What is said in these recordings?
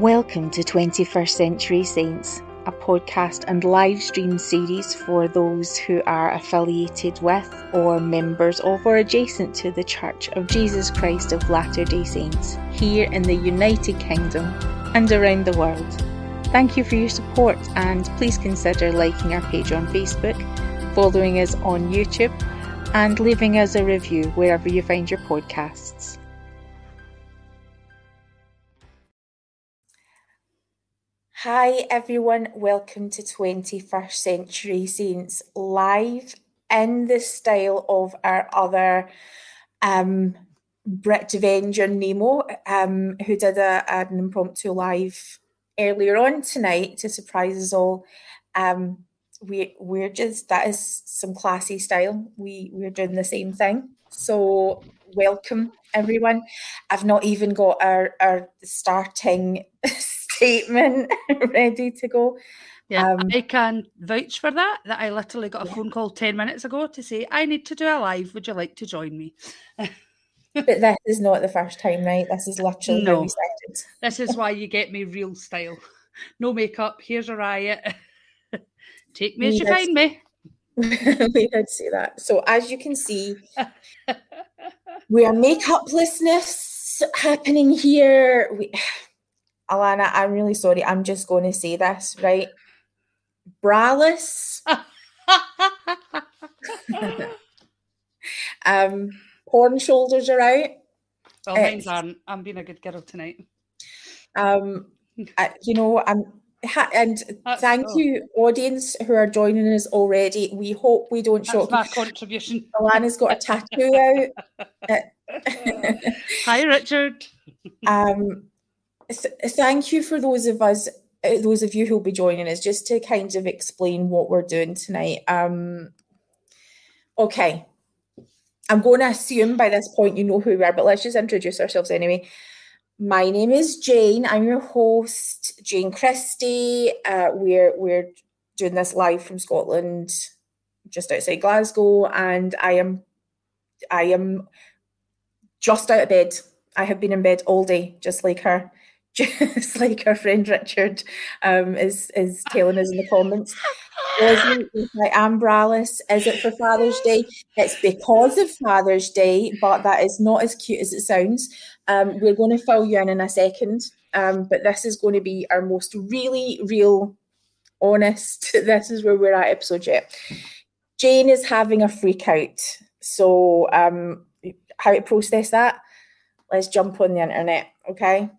Welcome to 21st Century Saints, a podcast and live stream series for those who are affiliated with or members of or adjacent to the Church of Jesus Christ of Latter day Saints here in the United Kingdom and around the world. Thank you for your support and please consider liking our page on Facebook, following us on YouTube, and leaving us a review wherever you find your podcasts. Hi everyone, welcome to 21st Century Saints live in the style of our other um, Brit Avenger Nemo, um, who did a, an impromptu live earlier on tonight to surprise us all. Um, we we're just that is some classy style. We we're doing the same thing. So welcome everyone. I've not even got our our starting statement ready to go. Yeah, um, I can vouch for that. That I literally got a yeah. phone call 10 minutes ago to say, I need to do a live. Would you like to join me? but this is not the first time, right? This is literally no. This is why you get me real style. No makeup. Here's a riot. Take me we as you find me. we did see that. So as you can see, we are makeuplessness happening here. We Alana, I'm really sorry. I'm just going to say this, right? Braless. um, porn shoulders are out. Well, mine's aren't. I'm being a good girl tonight. Um, I, you know, I'm and That's thank cool. you, audience who are joining us already. We hope we don't That's shock. My contribution. Alana's got a tattoo out. Hi, Richard. Um, th- thank you for those of us, uh, those of you who'll be joining us, just to kind of explain what we're doing tonight. Um, okay, I'm going to assume by this point you know who we are, but let's just introduce ourselves anyway. My name is Jane. I'm your host, Jane Christie. Uh, we're we're doing this live from Scotland, just outside Glasgow, and I am I am just out of bed. I have been in bed all day, just like her just like our friend Richard um, is is telling us in the comments. Like Ambralis, is it for Father's Day? It's because of Father's Day, but that is not as cute as it sounds. Um, we're going to fill you in in a second, um, but this is going to be our most really, real, honest. This is where we're at episode yet. Jane is having a freak out. So, um, how to process that? Let's jump on the internet, okay?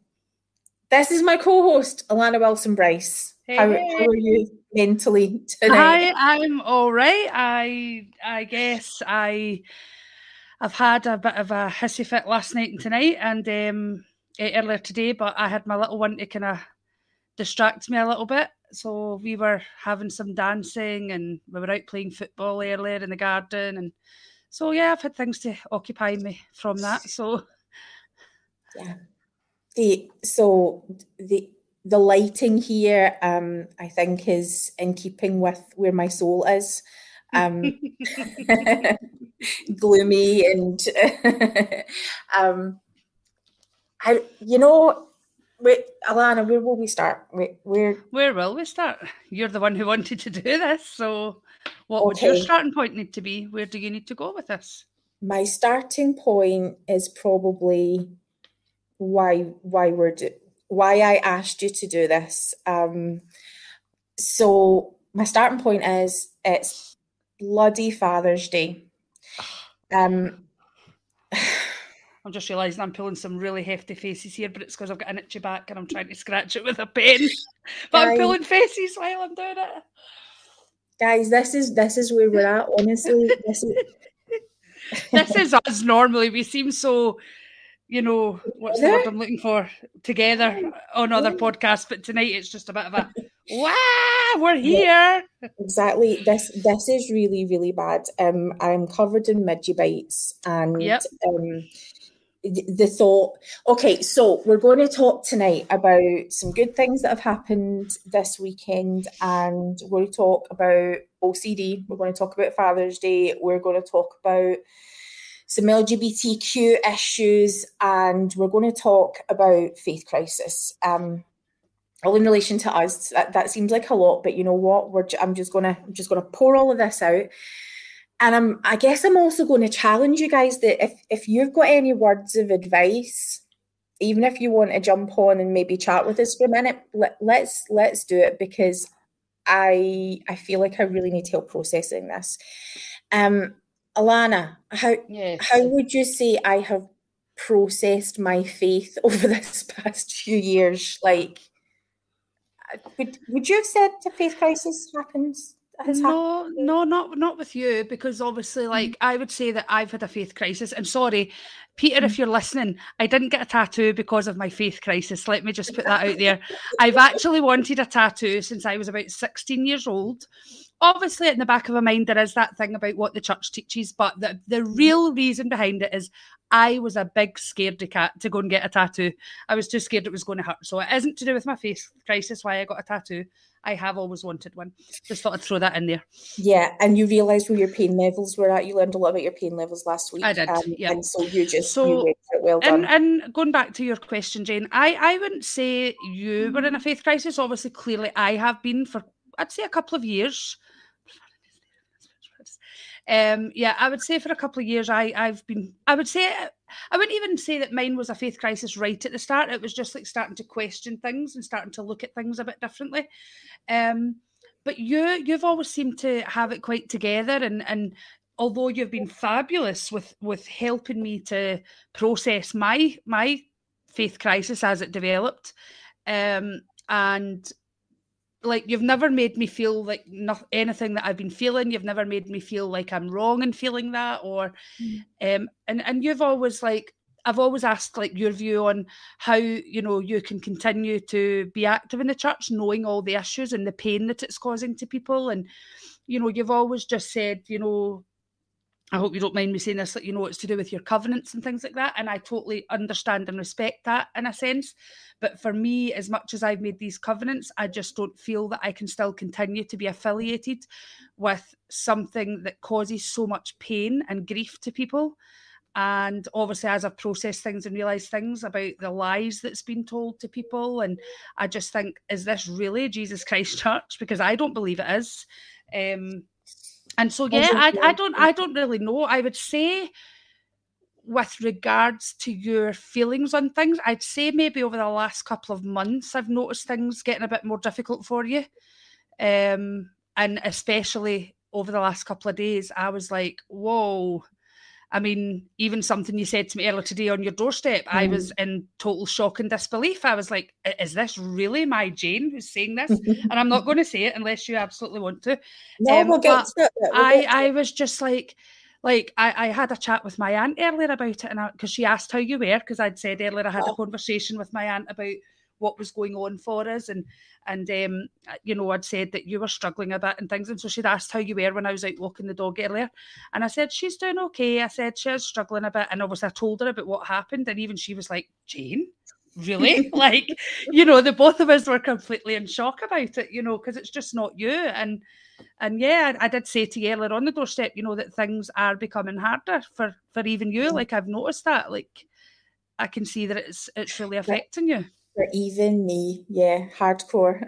This is my co-host, Alana Wilson Bryce. Hey. How, how, are you mentally tonight? Hi, I'm all right. I I guess I I've had a bit of a hissy fit last night and tonight, and um, earlier today. But I had my little one to kind of distract me a little bit. So we were having some dancing, and we were out playing football earlier in the garden, and so yeah, I've had things to occupy me from that. So yeah, the so the the lighting here um i think is in keeping with where my soul is. Um gloomy and um i you know wait alana where will we start? Where where where will we start? You're the one who wanted to do this so what okay. would your starting point need to be? Where do you need to go with this? My starting point is probably why why we're do, why I asked you to do this. Um, so my starting point is it's bloody Father's Day. Um, I'm just realising I'm pulling some really hefty faces here, but it's because I've got an itchy back and I'm trying to scratch it with a pen. but I'm pulling faces while I'm doing it. Guys, this is this is where we're at. Honestly, this is this is us normally. We seem so you know, what's the word I'm looking for together on other podcasts, but tonight it's just a bit of a wow, we're here. Exactly. This this is really, really bad. Um I'm covered in midgy bites and yep. um the thought okay so we're going to talk tonight about some good things that have happened this weekend and we're going to talk about ocd we're going to talk about father's day we're going to talk about some LGBTQ issues, and we're going to talk about faith crisis. Um, all in relation to us. That, that seems like a lot, but you know what? We're I'm just gonna I'm just gonna pour all of this out. And I'm I guess I'm also going to challenge you guys that if if you've got any words of advice, even if you want to jump on and maybe chat with us for a minute, let, let's let's do it because I I feel like I really need help processing this. Um Alana, how yes. how would you say I have processed my faith over this past few years? Like would, would you have said a faith crisis happens? no, happened? no, not not with you, because obviously, mm-hmm. like mm. I would say that I've had a faith crisis. And sorry, Peter, mm-hmm. if you're listening, I didn't get a tattoo because of my faith crisis. Let me just put that out there. I've actually wanted a tattoo since I was about 16 years old. Obviously, in the back of my mind, there is that thing about what the church teaches, but the, the real reason behind it is I was a big scaredy cat to go and get a tattoo. I was too scared it was going to hurt. So it isn't to do with my face crisis why I got a tattoo. I have always wanted one. Just thought I'd throw that in there. Yeah, and you realised where your pain levels were at. You learned a lot about your pain levels last week. I did. Um, yeah. And so you just so you well done. And, and going back to your question, Jane, I I wouldn't say you were in a faith crisis. Obviously, clearly, I have been for I'd say a couple of years. Um, yeah, I would say for a couple of years, I I've been. I would say I wouldn't even say that mine was a faith crisis right at the start. It was just like starting to question things and starting to look at things a bit differently. Um, but you you've always seemed to have it quite together and and although you've been fabulous with with helping me to process my my faith crisis as it developed um, and like you've never made me feel like not anything that I've been feeling. You've never made me feel like I'm wrong in feeling that, or mm. um, and and you've always like I've always asked like your view on how you know you can continue to be active in the church, knowing all the issues and the pain that it's causing to people, and you know you've always just said you know I hope you don't mind me saying this, that you know, it's to do with your covenants and things like that. And I totally understand and respect that in a sense. But for me, as much as I've made these covenants, I just don't feel that I can still continue to be affiliated with something that causes so much pain and grief to people. And obviously, as I've processed things and realised things about the lies that's been told to people, and I just think, is this really Jesus Christ Church? Because I don't believe it is. Um, and so yeah, I, I don't I don't really know. I would say with regards to your feelings on things, I'd say maybe over the last couple of months I've noticed things getting a bit more difficult for you. Um and especially over the last couple of days, I was like, whoa, I mean, even something you said to me earlier today on your doorstep, mm. I was mm. in total shock and disbelief. I was like, is this really my Jane who's saying this? and I'm not going to say it unless you absolutely want to. No, um, we'll get to it. We'll I, I was just like, like I, I had a chat with my aunt earlier about it, and because she asked how you were, because I'd said earlier I had oh. a conversation with my aunt about what was going on for us and and um, you know I'd said that you were struggling a bit and things and so she'd asked how you were when I was out walking the dog earlier and I said she's doing okay. I said she's struggling a bit and obviously I told her about what happened and even she was like Jane? Really? Like you know the both of us were completely in shock about it you know because it's just not you and and yeah I, I, did say to you earlier on the doorstep you know that things are becoming harder for for even you like I've noticed that like I can see that it's it's really affecting you for even me, yeah, hardcore.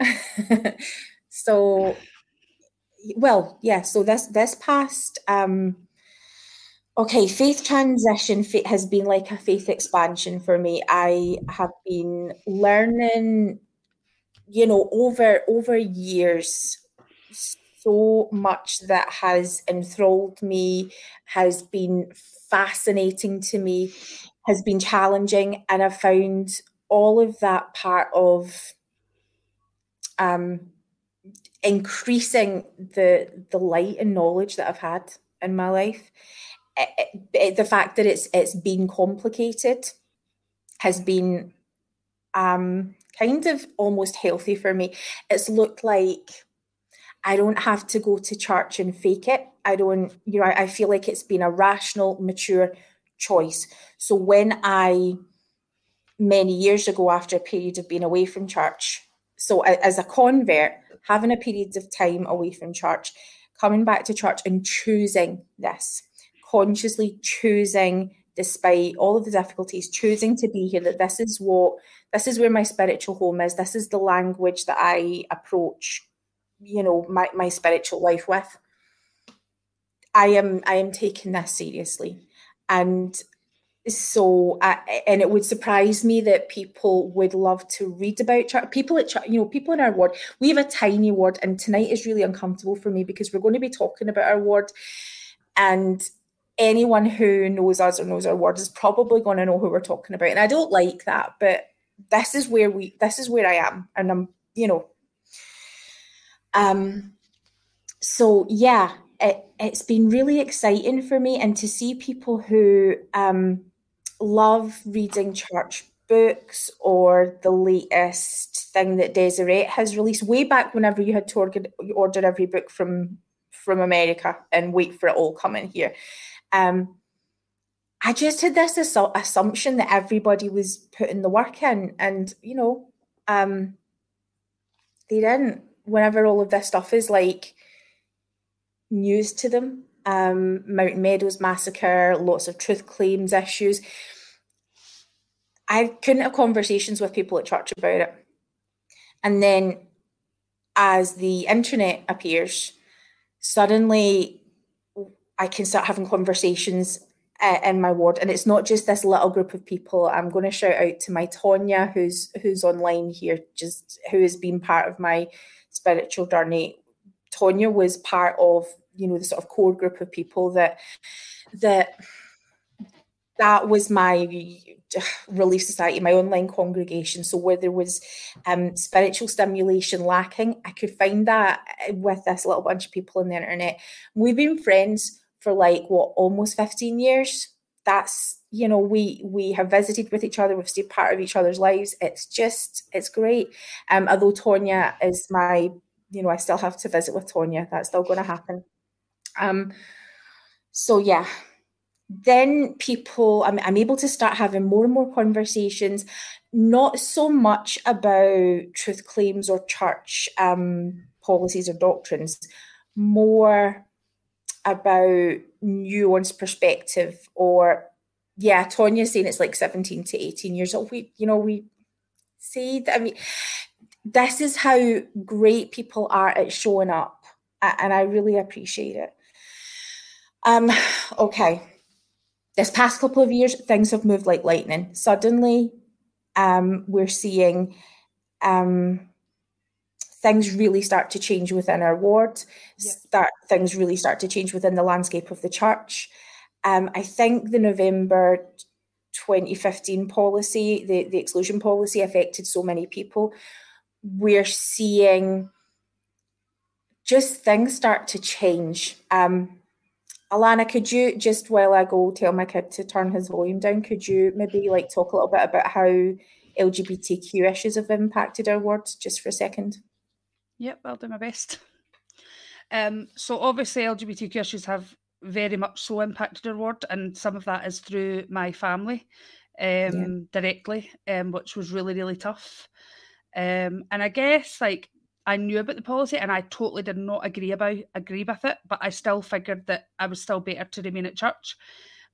so, well, yeah. So this this past, um, okay, faith transition has been like a faith expansion for me. I have been learning, you know, over over years so much that has enthralled me, has been fascinating to me, has been challenging, and I've found all of that part of um, increasing the the light and knowledge that I've had in my life. It, it, the fact that it's it's been complicated has been um, kind of almost healthy for me. It's looked like I don't have to go to church and fake it. I don't, you know, I, I feel like it's been a rational, mature choice. So when I many years ago after a period of being away from church. So, as a convert, having a period of time away from church, coming back to church and choosing this, consciously choosing despite all of the difficulties, choosing to be here, that this is what, this is where my spiritual home is. This is the language that I approach, you know, my, my spiritual life with. I am, I am taking this seriously. And so and it would surprise me that people would love to read about church people at you know people in our ward we have a tiny ward and tonight is really uncomfortable for me because we're going to be talking about our ward and anyone who knows us or knows our ward is probably going to know who we're talking about and i don't like that but this is where we this is where i am and i'm you know. Um so yeah it, has been really exciting for me and to see people who um love reading church books or the latest thing that Deseret has released way back whenever you had to order, order every book from from America and wait for it all coming here. Um, I just had this assu- assumption that everybody was putting the work in, and you know, um, they didn't. Whenever all of this stuff is like news to them, um, Mountain Meadows massacre, lots of truth claims issues. I couldn't have conversations with people at church about it. And then as the internet appears, suddenly I can start having conversations uh, in my ward, and it's not just this little group of people. I'm going to shout out to my Tonya, who's who's online here, just who has been part of my spiritual journey. Tonya was part of you know the sort of core group of people that that that was my relief society my online congregation. So where there was um, spiritual stimulation lacking i could find that with this little bunch of people on the internet. We've been friends for like what almost 15 years. That's you know we we have visited with each other we've stayed part of each other's lives. It's just it's great. Um although tonya is my you know i still have to visit with tonya. That's still going to happen. Um, so yeah, then people, I'm, I'm able to start having more and more conversations, not so much about truth claims or church um, policies or doctrines, more about nuanced perspective or yeah, Tonya's saying it's like 17 to 18 years old. We, you know, we see that, I mean, this is how great people are at showing up. And I really appreciate it. Um, okay. This past couple of years, things have moved like lightning. Suddenly, um, we're seeing um, things really start to change within our ward. Yep. Start things really start to change within the landscape of the church. Um, I think the November 2015 policy, the, the exclusion policy, affected so many people. We're seeing just things start to change. Um, Alana, could you just while I go tell my kid to turn his volume down, could you maybe like talk a little bit about how LGBTQ issues have impacted our words just for a second? Yep, I'll do my best. Um, so obviously LGBTQ issues have very much so impacted our ward, and some of that is through my family um, yeah. directly, um, which was really really tough. Um, and I guess like I knew about the policy and I totally did not agree about agree with it, but I still figured that I was still better to remain at church.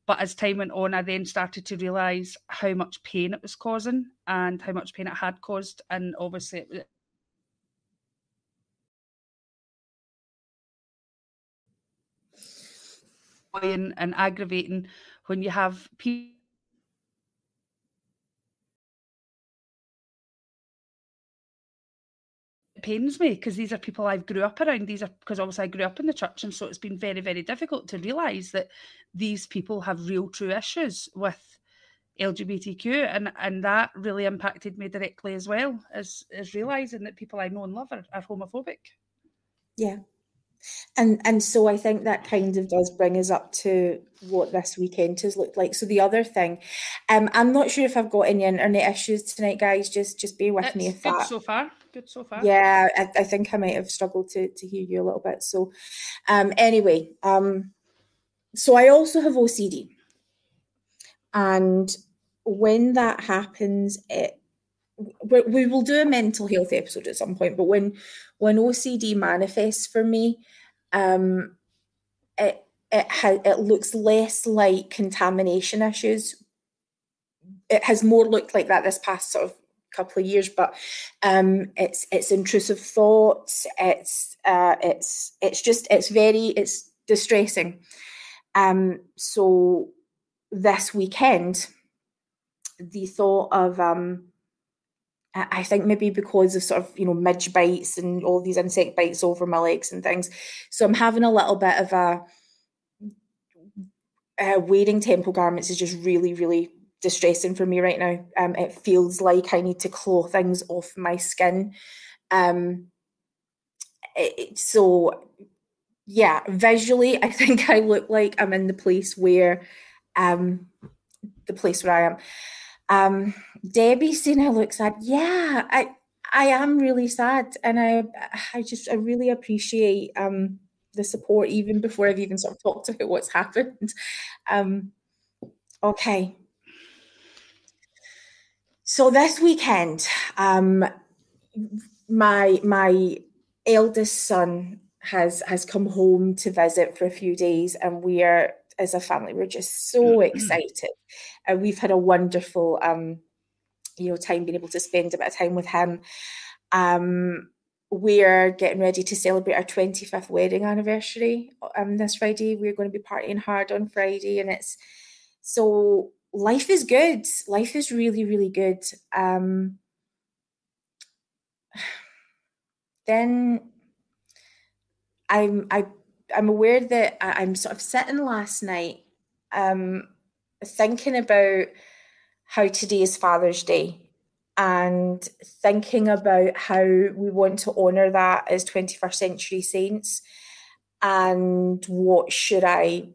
But as time went on, I then started to realise how much pain it was causing and how much pain it had caused, and obviously it was and aggravating when you have people pains me because these are people I've grew up around. These are because obviously I grew up in the church, and so it's been very, very difficult to realise that these people have real, true issues with LGBTQ, and and that really impacted me directly as well as as realising that people I know and love are, are homophobic. Yeah, and and so I think that kind of does bring us up to what this weekend has looked like. So the other thing, um, I'm not sure if I've got any internet issues tonight, guys. Just just bear with it's me if that. so far. Good so far. Yeah, I, I, think I might have struggled to to hear you a little bit. So, um, anyway, um, so I also have OCD, and when that happens, it we will do a mental health episode at some point. But when when OCD manifests for me, um, it it ha- it looks less like contamination issues. It has more looked like that this past sort of couple of years, but um, it's it's intrusive thoughts. It's uh, it's it's just it's very it's distressing. Um, so this weekend, the thought of um, I think maybe because of sort of you know midge bites and all these insect bites over my legs and things, so I'm having a little bit of a uh, wearing temple garments is just really really distressing for me right now. Um, it feels like I need to claw things off my skin. Um, it, so yeah, visually, I think I look like I'm in the place where, um, the place where I am. Um, Debbie saying I look sad. Yeah, I I am really sad, and I I just I really appreciate um the support even before I've even sort of talked about what's happened. Um, okay, so this weekend, um, my my eldest son has has come home to visit for a few days, and we are as a family we're just so mm-hmm. excited, and we've had a wonderful um, you know time being able to spend a bit of time with him. Um, we're getting ready to celebrate our 25th wedding anniversary um, this Friday. We're going to be partying hard on Friday, and it's so life is good. Life is really, really good. Um, then I'm I I'm aware that I, am sort of sitting last night, um, thinking about how today is Father's Day and thinking about how we want to honour that as 21st century saints and what should I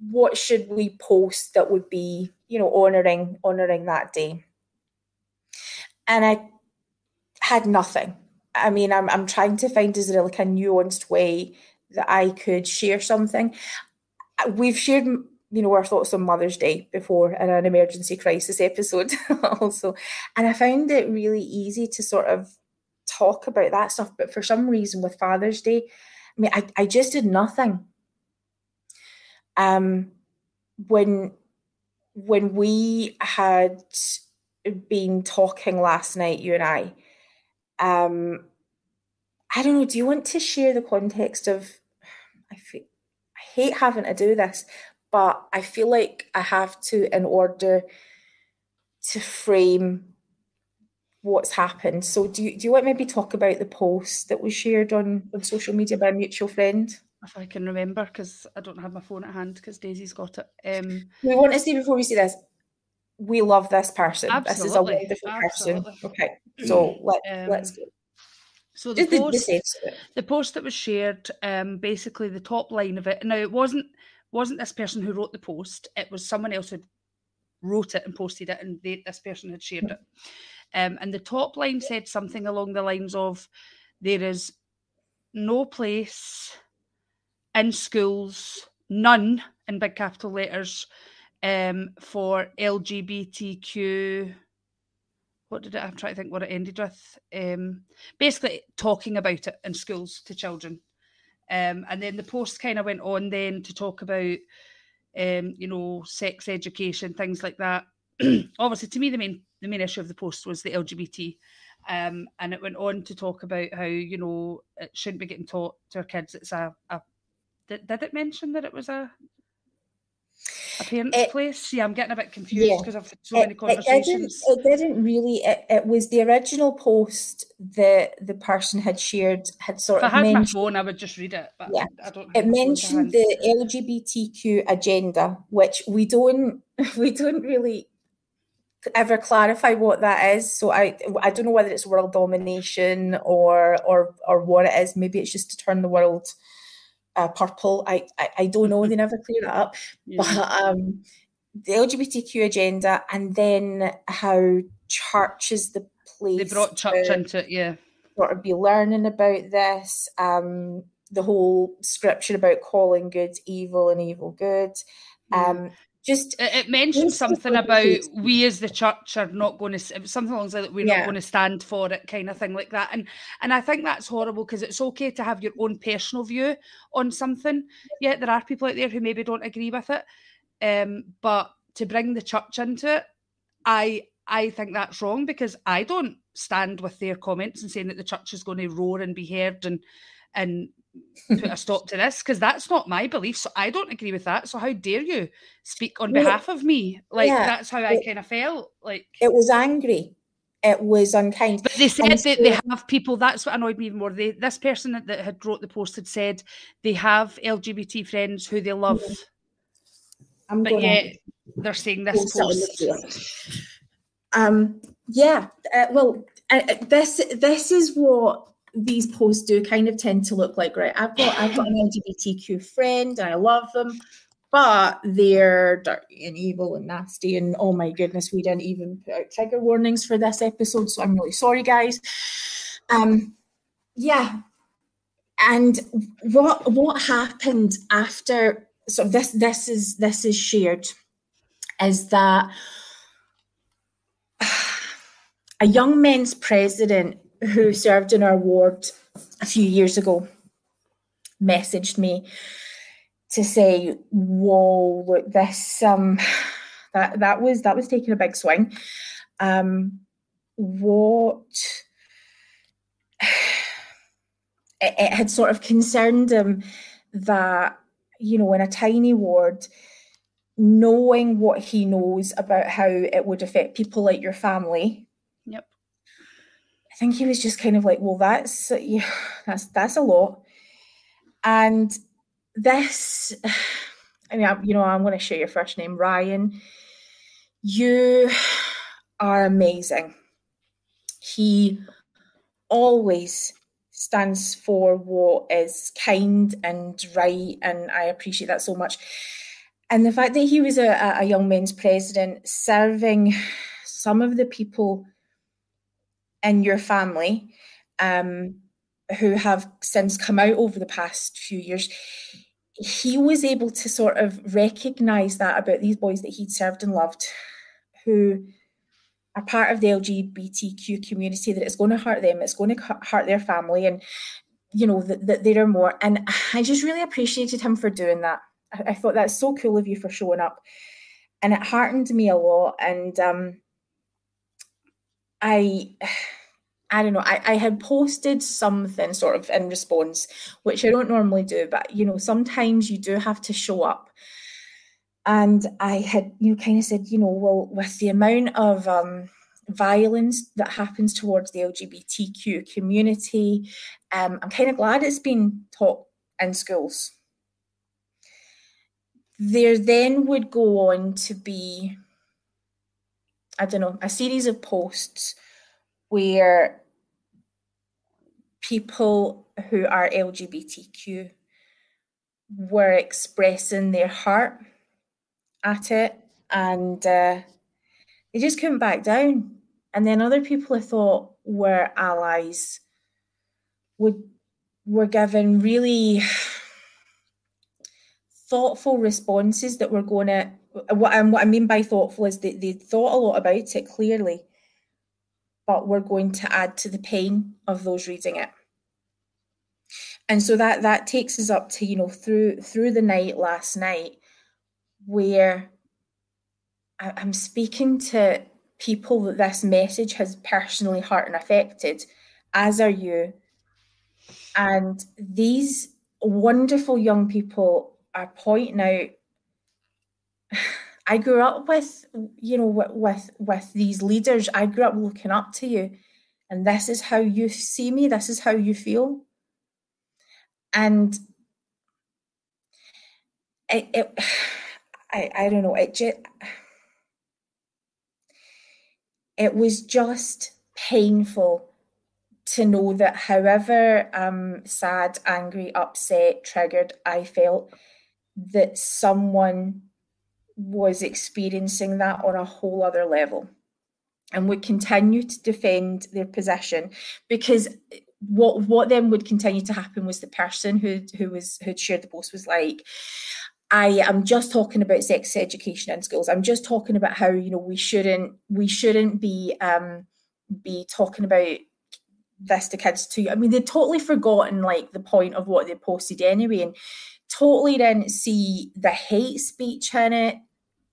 what should we post that would be you know honoring honoring that day? And i had nothing. I mean i'm, I'm trying to find is there like a nuanced way that i could share something. We've shared you know our thoughts on mother's day before in an emergency crisis episode also. And i found it really easy to sort of talk about that stuff. But for some reason with father's day i mean i, I just did nothing um when when we had been talking last night, you and I, um, I don't know. Do you want to share the context of? I feel, I hate having to do this, but I feel like I have to in order to frame what's happened. So, do you, do you want maybe talk about the post that was shared on, on social media by a mutual friend? If I can remember, because I don't have my phone at hand because Daisy's got it. Um, we want to see before we see this, we love this person. This is a wonderful absolutely. person. Okay, so let, um, let's go. So the post, the, the, post that was shared, um, basically the top line of it. Now it wasn't wasn't this person who wrote the post. It was someone else who wrote it and posted it, and they, this person had shared it. Um, and the top line said something along the lines of, "There is no place." In schools, none in big capital letters, um, for LGBTQ. What did it? I'm trying to think what it ended with. Um, basically, talking about it in schools to children. Um, and then the post kind of went on then to talk about, um, you know, sex education, things like that. Obviously, to me, the main the main issue of the post was the LGBT. Um, and it went on to talk about how you know it shouldn't be getting taught to our kids. It's a, a did, did it mention that it was a a parent's it, place? Yeah, I'm getting a bit confused because yeah, I've had so it, many conversations. It didn't, it didn't really. It, it, was the original post that the person had shared had sort if of. I had mentioned, my phone, I would just read it. But yeah, I don't. It mentioned the LGBTQ agenda, which we don't we don't really ever clarify what that is. So I I don't know whether it's world domination or or or what it is. Maybe it's just to turn the world uh, purple. I, I, I don't know. They never clear that up. Yeah. But um, the LGBTQ agenda, and then how church is the place. They brought church into it, yeah. Sort of be learning about this. Um, the whole scripture about calling good evil and evil good. Um, just it, mentioned something about we as the church are not going to something along like we're yeah. not going to stand for it kind of thing like that. And and i think that's horrible because it's okay to have your own personal view on something yeah. there are people out there who maybe don't agree with it. Um but to bring the church into it i i think that's wrong because i don't stand with their comments and saying that the church is going to roar and be heard and and put a stop to this because that's not my belief. So I don't agree with that. So how dare you speak on behalf of me? Like yeah, that's how I kind of felt. Like it was angry. It was unkind. But they said that they have people. That's what annoyed me even more. They, this person that, that, had wrote the post had said they have LGBT friends who they love, I'm but yet they're saying this post. Um. Yeah. Uh, well, uh, this this is what these posts do kind of tend to look like right i've got i've got an lgbtq friend and i love them but they're dirty and evil and nasty and oh my goodness we didn't even put out trigger warnings for this episode so i'm really sorry guys. Um yeah. And what what happened after so this this is this is shared is that a young men's president who served in our ward a few years ago messaged me to say, "Whoa, look, this um, that that was that was taking a big swing. Um, what it, it had sort of concerned him that you know in a tiny ward." Knowing what he knows about how it would affect people like your family, think he was just kind of like, well, that's yeah, that's that's a lot. And this, I mean, I, you know, I'm going to share your first name, Ryan. You are amazing. He always stands for what is kind and right, and I appreciate that so much. And the fact that he was a, a young men's president, serving some of the people in your family um, who have since come out over the past few years, he was able to sort of recognize that about these boys that he'd served and loved, who are part of the LGBTQ community, that it's going to hurt them, it's going to hurt their family, and you know that, that there are more. And I just really appreciated him for doing that. I, I, thought that's so cool of you for showing up, and it heartened me a lot. And um, I I don't know, I, I had posted something sort of in response, which I don't normally do, but you know, sometimes you do have to show up. And I had, you know, kind of said, you know, well, with the amount of um, violence that happens towards the LGBTQ community, um, I'm kind of glad it's been taught in schools. There then would go on to be I don't know, a series of posts where people who are LGBTQ were expressing their heart at it and uh, they just couldn't back down. And then other people I thought were allies would were given really thoughtful responses that were going to what, and what I mean by thoughtful is that they thought a lot about it clearly, but we're going to add to the pain of those reading it. And so that that takes us up to you know through through the night last night, where I, I'm speaking to people that this message has personally hurt and affected, as are you. And these wonderful young people are pointing out I grew up with, you know, with with these leaders. I grew up looking up to you, and this is how you see me. This is how you feel, and it, it I I don't know. It just it was just painful to know that however um, sad, angry, upset, triggered I felt, that someone was experiencing that on a whole other level and would continue to defend their position because what what then would continue to happen was the person who who was who'd shared the post was like I am just talking about sex education in schools. I'm just talking about how you know we shouldn't we shouldn't be um, be talking about this to kids too. I mean, they'd totally forgotten like the point of what they posted anyway, and totally didn't see the hate speech in it.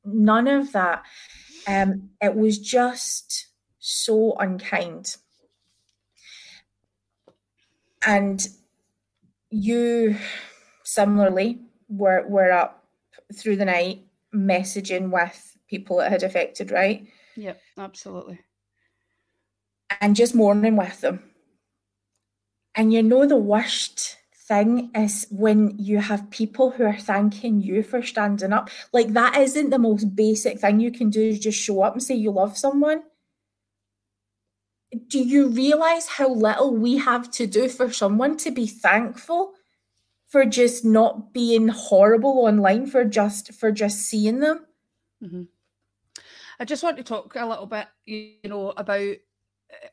None of that. Um, it was just so unkind. And you similarly were were up through the night messaging with people that had affected, right? Yep, absolutely. And just mourning with them. And you know the worst thing is when you have people who are thanking you for standing up. Like that isn't the most basic thing you can do is just show up and say you love someone. Do you realize how little we have to do for someone to be thankful for just not being horrible online for just for just seeing them? Mm-hmm. I just want to talk a little bit, you know, about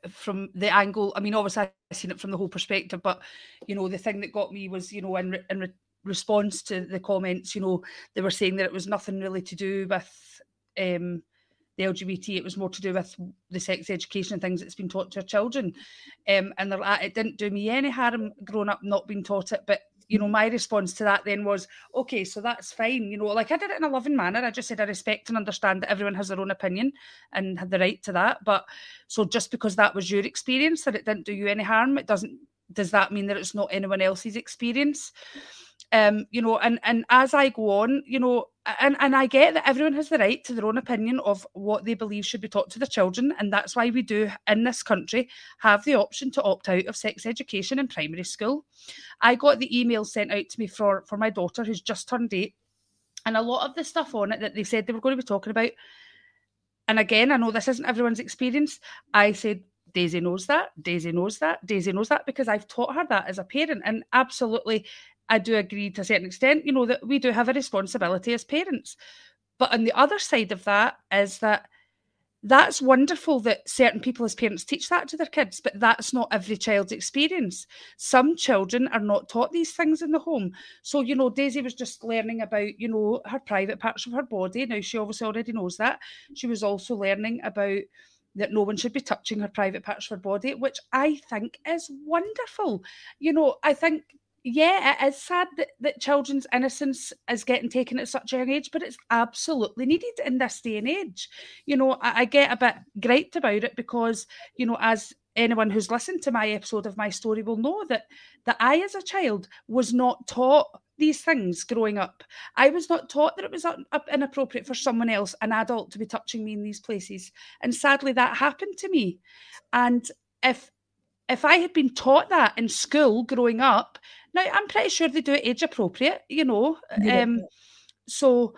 from the angle. I mean, obviously, I've seen it from the whole perspective, but you know, the thing that got me was, you know, in in re- response to the comments, you know, they were saying that it was nothing really to do with um, the LGBT. It was more to do with the sex education and things that's been taught to our children. Um, and like, it didn't do me any harm growing up not being taught it, but you know, my response to that then was, okay, so that's fine. You know, like I did it in a loving manner. I just said I respect and understand that everyone has their own opinion and had the right to that. But so just because that was your experience, that it didn't do you any harm, it doesn't does that mean that it's not anyone else's experience? Um, you know, and and as I go on, you know, and and I get that everyone has the right to their own opinion of what they believe should be taught to their children, and that's why we do in this country have the option to opt out of sex education in primary school. I got the email sent out to me for for my daughter who's just turned eight, and a lot of the stuff on it that they said they were going to be talking about. And again, I know this isn't everyone's experience. I said Daisy knows that. Daisy knows that. Daisy knows that because I've taught her that as a parent. And absolutely, I do agree to a certain extent, you know, that we do have a responsibility as parents. But on the other side of that is that that's wonderful that certain people as parents teach that to their kids, but that's not every child's experience. Some children are not taught these things in the home. So, you know, Daisy was just learning about, you know, her private parts of her body. Now, she obviously already knows that. She was also learning about that no one should be touching her private parts of her body, which I think is wonderful. You know, I think yeah, it is sad that, that children's innocence is getting taken at such a young age, but it's absolutely needed in this day and age. You know, I, I get a bit griped about it because, you know, as anyone who's listened to my episode of my story will know that that I, as a child, was not taught these things growing up. I was not taught that it was inappropriate for someone else, an adult, to be touching me in these places, and sadly, that happened to me. And if if I had been taught that in school growing up, now I'm pretty sure they do it age appropriate, you know. Um, so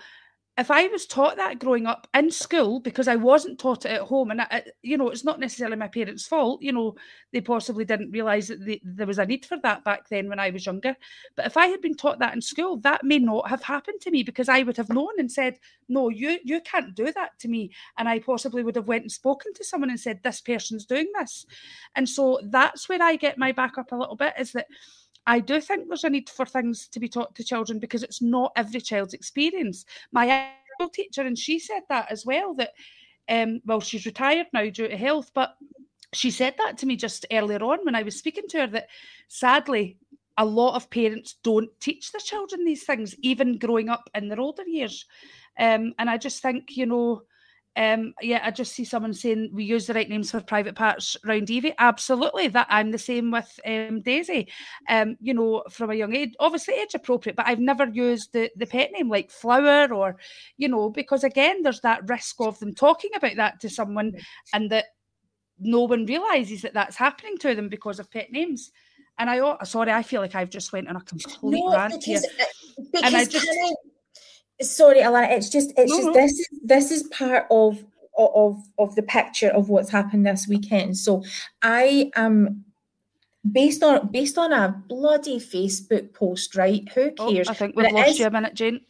if I was taught that growing up in school because I wasn't taught it at home, and I, you know, it's not necessarily my parents' fault. You know, they possibly didn't realise that they, there was a need for that back then when I was younger. But if I had been taught that in school, that may not have happened to me because I would have known and said, "No, you you can't do that to me," and I possibly would have went and spoken to someone and said, "This person's doing this," and so that's where I get my back up a little bit. Is that I do think there's a need for things to be taught to children because it's not every child's experience. My school teacher, and she said that as well, that, um, well, she's retired now due to health, but she said that to me just earlier on when I was speaking to her that sadly, a lot of parents don't teach their children these things, even growing up in their older years. Um, and I just think, you know, um, yeah, I just see someone saying we use the right names for private parts round Evie. Absolutely, that I'm the same with um, Daisy. Um, you know, from a young age, obviously age appropriate, but I've never used the, the pet name like Flower or, you know, because again, there's that risk of them talking about that to someone, and that no one realizes that that's happening to them because of pet names. And I, oh, sorry, I feel like I've just went on a complete no, rant because, here. Because and I just sorry alana it's just it's no, just this is this is part of of of the picture of what's happened this weekend. So i am based on based on a bloody facebook post right? Who cares oh, i think we've lost is, you a minute jane.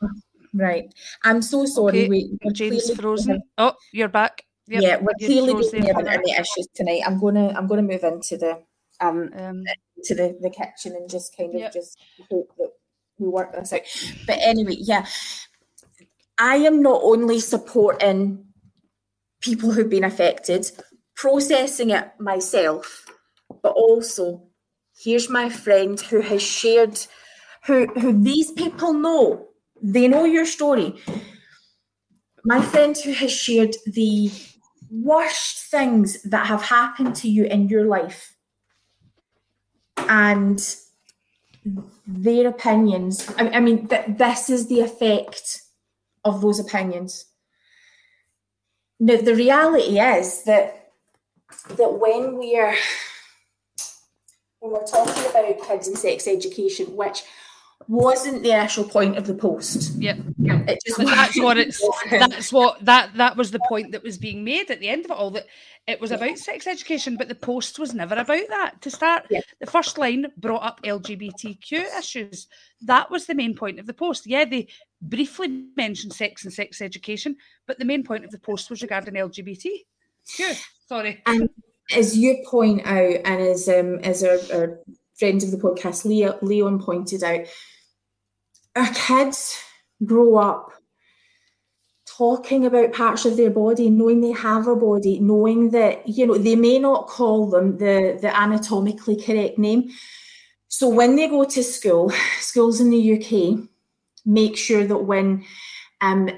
Right. I'm so sorry. Okay. Wait, jane's frozen. oh you're back. Yep. yeah we're you're clearly having any issues tonight. I'm gonna i'm gonna move into the um, um to the the kitchen and just kind of yep. just hope that we work this out. But anyway, yeah, I am not only supporting people who've been affected, processing it myself, but also here's my friend who has shared, who who these people know, they know your story. My friend who has shared the worst things that have happened to you in your life and their opinions. I, I mean, th- this is the effect of those opinions. Now, the reality is that that when we're when we're talking about kids and sex education, which wasn't the initial point of the post. Yeah, it just that's what it's. That's what that that was the point that was being made at the end of it all. That it was about sex education, but the post was never about that. To start, yeah. the first line brought up LGBTQ issues. That was the main point of the post. Yeah, they briefly mentioned sex and sex education, but the main point of the post was regarding LGBTQ. Sorry. And as you point out, and as um, as our, our friends of the podcast, Leo, Leon pointed out, our kids grow up talking about parts of their body, knowing they have a body, knowing that, you know, they may not call them the, the anatomically correct name. So when they go to school, schools in the UK make sure that when, um,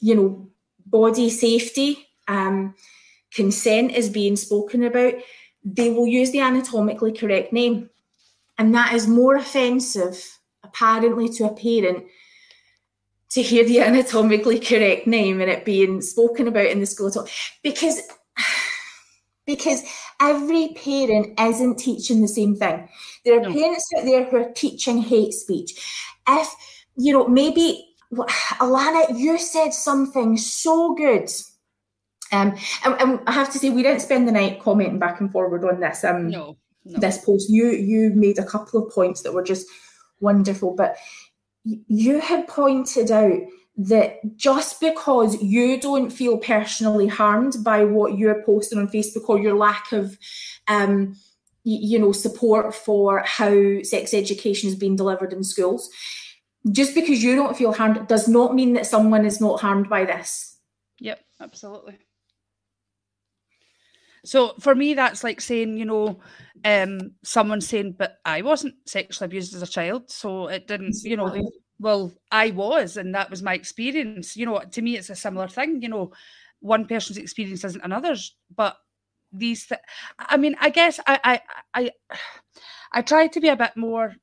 you know, body safety, um, consent is being spoken about, they will use the anatomically correct name. And that is more offensive, apparently, to a parent to hear the anatomically correct name and it being spoken about in the school talk because because every parent isn't teaching the same thing. There are no. parents out there who are teaching hate speech. If you know, maybe Alana, you said something so good. Um, and, and, I have to say, we didn't spend the night commenting back and forward on this. Um, no, no. this post. You you made a couple of points that were just wonderful, but you had pointed out that just because you don't feel personally harmed by what you're posting on Facebook or your lack of, um, you know, support for how sex education is being delivered in schools, just because you don't feel harmed does not mean that someone is not harmed by this. Yep, absolutely. So for me, that's like saying, you know, um, someone saying, but I wasn't sexually abused as a child, so it didn't, you know, well, I was, and that was my experience. You know, to me, it's a similar thing. You know, one person's experience isn't another's, but these. Th- I mean, I guess I, I, I, I try to be a bit more.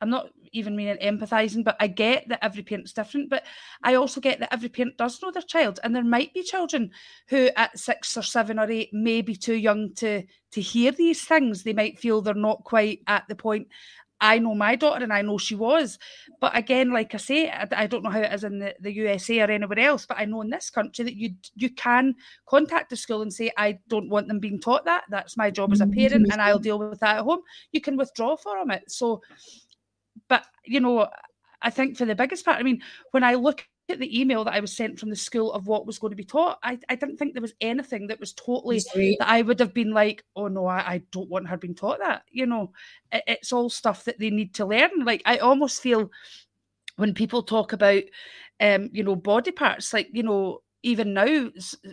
I'm not even meaning empathizing, but I get that every parent's different. But I also get that every parent does know their child, and there might be children who, at six or seven or eight, may be too young to to hear these things. They might feel they're not quite at the point. I know my daughter and I know she was. But again, like I say, I, I, don't know how it is in the, the USA or anywhere else, but I know in this country that you you can contact the school and say, I don't want them being taught that. That's my job as a mm-hmm. parent and I'll deal with that at home. You can withdraw from it. So, but, you know, I think for the biggest part, I mean, when I look at the email that I was sent from the school of what was going to be taught, I, I didn't think there was anything that was totally that I would have been like, oh no, I, I don't want her being taught that. You know, it, it's all stuff that they need to learn. Like I almost feel when people talk about, um, you know, body parts, like you know, even now,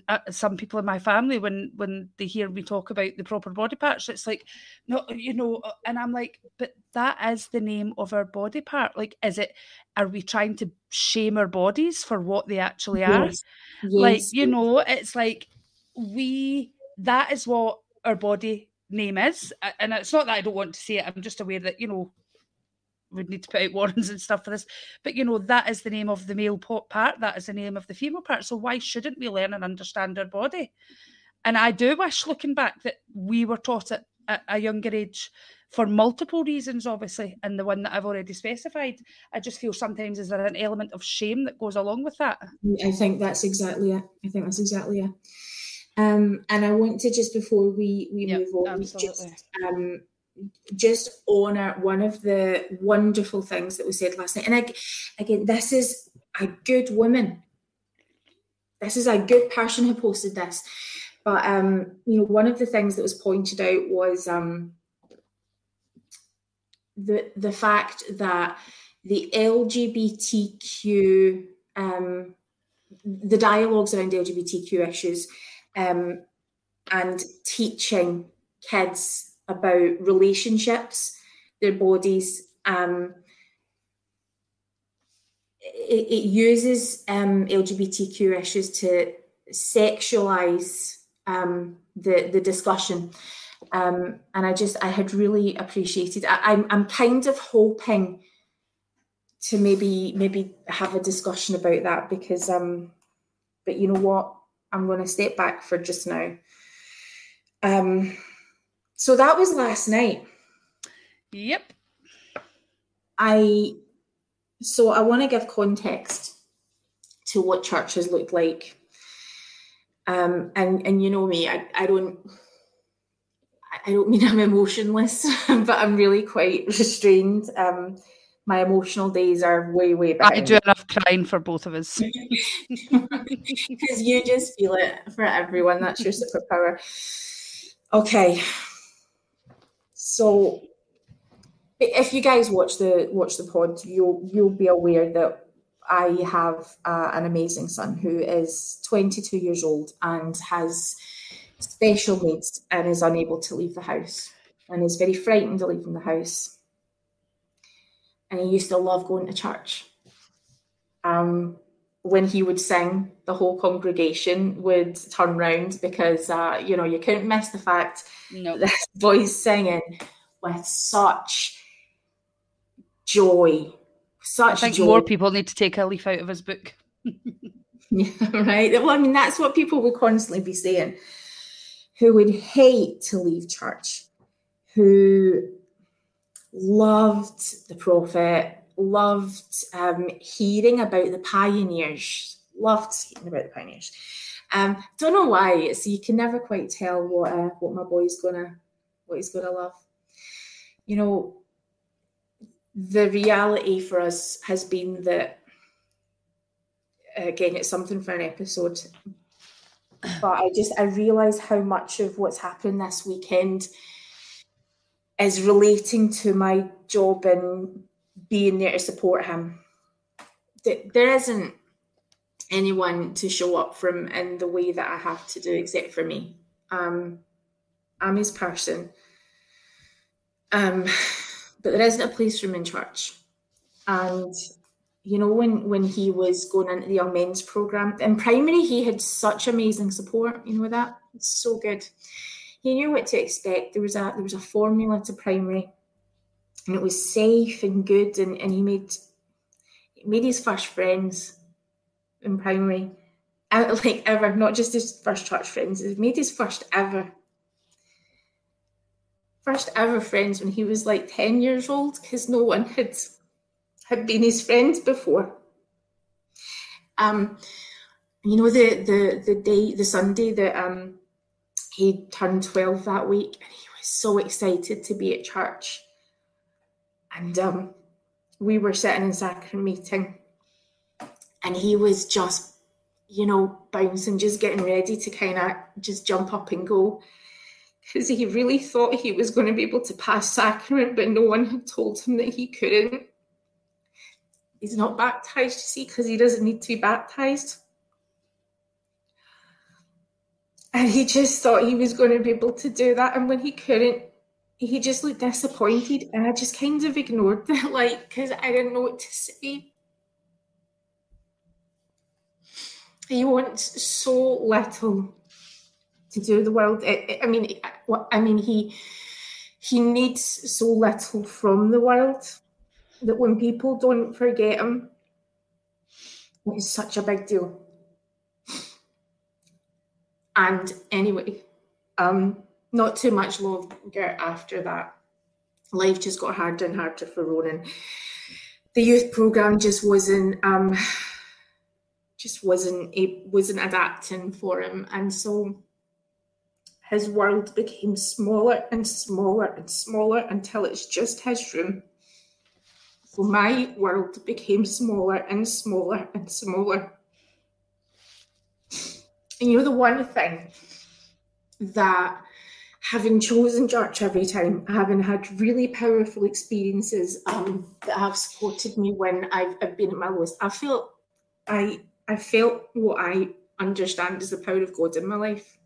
uh, some people in my family, when when they hear me talk about the proper body parts, it's like, no, you know, uh, and I'm like, but that is the name of our body part. Like, is it? Are we trying to shame our bodies for what they actually are? Yes. Yes. Like, you know, it's like we. That is what our body name is, and it's not that I don't want to say it. I'm just aware that you know would need to put out warrants and stuff for this. But you know, that is the name of the male part, that is the name of the female part. So why shouldn't we learn and understand our body? And I do wish, looking back, that we were taught it at a younger age for multiple reasons, obviously, and the one that I've already specified. I just feel sometimes is there an element of shame that goes along with that? I think that's exactly it. I think that's exactly it. Um, and I want to just before we we yep, move on, absolutely. just um, just honor one of the wonderful things that was said last night. And I, again, this is a good woman. This is a good person who posted this. But um, you know, one of the things that was pointed out was um, the the fact that the LGBTQ um, the dialogues around LGBTQ issues um, and teaching kids about relationships, their bodies. Um, it, it, uses um, LGBTQ issues to sexualize um, the the discussion, um, and I just I had really appreciated. I, I'm I'm kind of hoping to maybe maybe have a discussion about that because um but you know what i'm going to step back for just now um so that was last night yep i so i want to give context to what church has looked like um and and you know me i, I don't I don't mean I'm emotionless, but I'm really quite restrained. Um, my emotional days are way, way back. I do enough crying for both of us. Because you just feel it for everyone. That's your superpower. Okay. So if you guys watch the watch the pod, you'll you'll be aware that I have uh, an amazing son who is 22 years old and has special needs and is unable to leave the house and is very frightened of leaving the house and he used to love going to church. Um, when he would sing, the whole congregation would turn round because uh, you know you couldn't miss the fact nope. this boy's singing with such joy. Such I think joy. more people need to take a leaf out of his book. yeah, right. Well, I mean, that's what people would constantly be saying. Who would hate to leave church? Who loved the prophet, loved um, hearing about the pioneers, loved hearing about the pioneers. Um, don't know why. So you can never quite tell what uh, what my boy's gonna what he's gonna love. You know, the reality for us has been that again, it's something for an episode. But I just I realise how much of what's happened this weekend is relating to my job and being there to support him. There isn't anyone to show up from in the way that I have to do except for me. Um, I'm his person. Um, but there isn't a place for him in church. And you know, when when he was going into the young men's program in primary, he had such amazing support. You know that it's so good he knew what to expect. There was a there was a formula to primary, and it was safe and good. And, and he made made his first friends in primary, out like ever, not just his first church friends. He made his first ever first ever friends when he was like ten years old because no one had had been his friends before. Um, you know the the the day the Sunday that um he turned 12 that week and he was so excited to be at church. And um, we were sitting in sacrament meeting and he was just, you know, bouncing, just getting ready to kind of just jump up and go. Because he really thought he was going to be able to pass sacrament, but no one had told him that he couldn't. He's not baptized, you see, because he doesn't need to be baptized. And he just thought he was going to be able to do that. And when he couldn't, he just looked disappointed. And I just kind of ignored that, like, because I didn't know what to say. He wants so little to do the world. I, I mean, I mean, he he needs so little from the world that when people don't forget him, it's such a big deal. And anyway, um, not too much longer after that, life just got harder and harder for Ronan. The youth program just wasn't um, just wasn't it wasn't adapting for him, and so his world became smaller and smaller and smaller until it's just his room. So my world became smaller and smaller and smaller. And you know, the one thing that having chosen church every time, having had really powerful experiences um, that have supported me when I've, I've been at my lowest, I felt I I felt what I understand is the power of God in my life.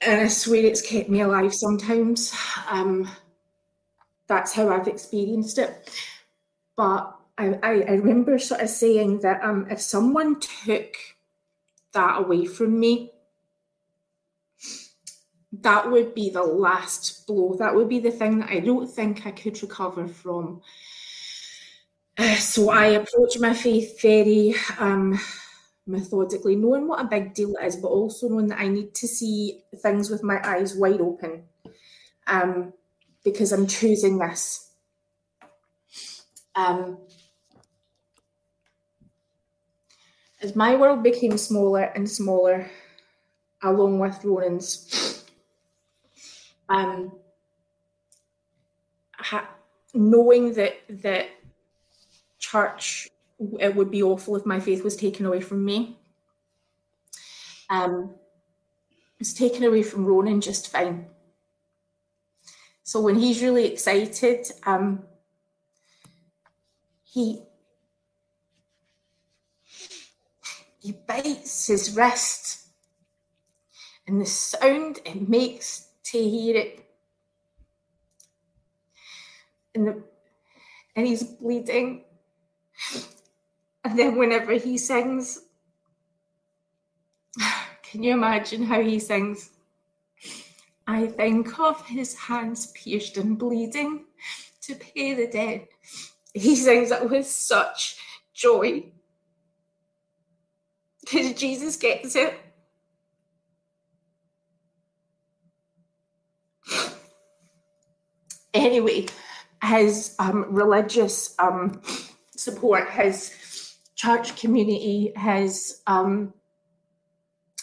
And I swear it's kept me alive sometimes. Um, that's how I've experienced it. But I, I, I remember sort of saying that um, if someone took that away from me, that would be the last blow. That would be the thing that I don't think I could recover from. Uh, so I approach my faith very um, methodically, knowing what a big deal it is, but also knowing that I need to see things with my eyes wide open um, because I'm choosing this. Um, as my world became smaller and smaller, along with Ronan's, um, ha- knowing that that church it would be awful if my faith was taken away from me. Um, it's taken away from Ronan just fine. So when he's really excited, um, he he bites his wrist, and the sound it makes to hear it, and the and he's bleeding and then whenever he sings, can you imagine how he sings? I think of his hands pierced and bleeding to pay the debt. He sings it with such joy because Jesus gets it. Anyway, his um, religious um, support, his church community, his um,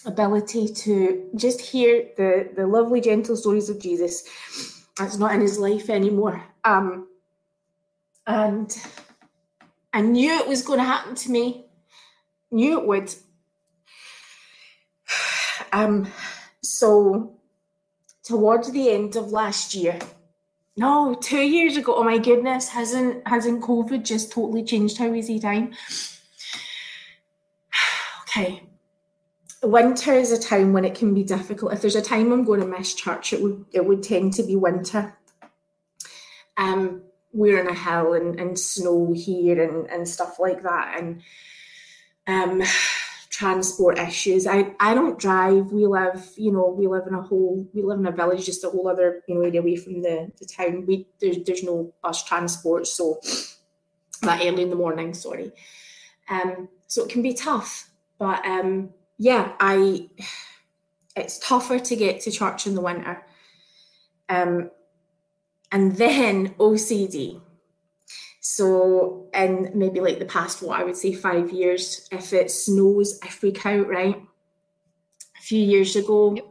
ability to just hear the, the lovely, gentle stories of Jesus. That's not in his life anymore. Um, and I knew it was going to happen to me, knew it would. Um, so, towards the end of last year, no, two years ago. Oh my goodness, hasn't hasn't COVID just totally changed how we see time? okay. Winter is a time when it can be difficult. If there's a time I'm going to miss church, it would it would tend to be winter. Um, we're in a hill and, and snow here and, and stuff like that. And um transport issues. I, I don't drive. We live, you know, we live in a whole we live in a village just a whole other, you know, area away from the, the town. We there's there's no bus transport, so that early in the morning, sorry. Um so it can be tough. But um, yeah, I it's tougher to get to church in the winter. Um, and then OCD. So in maybe like the past, what I would say five years, if it snows, I freak out, right? A few years ago, yep.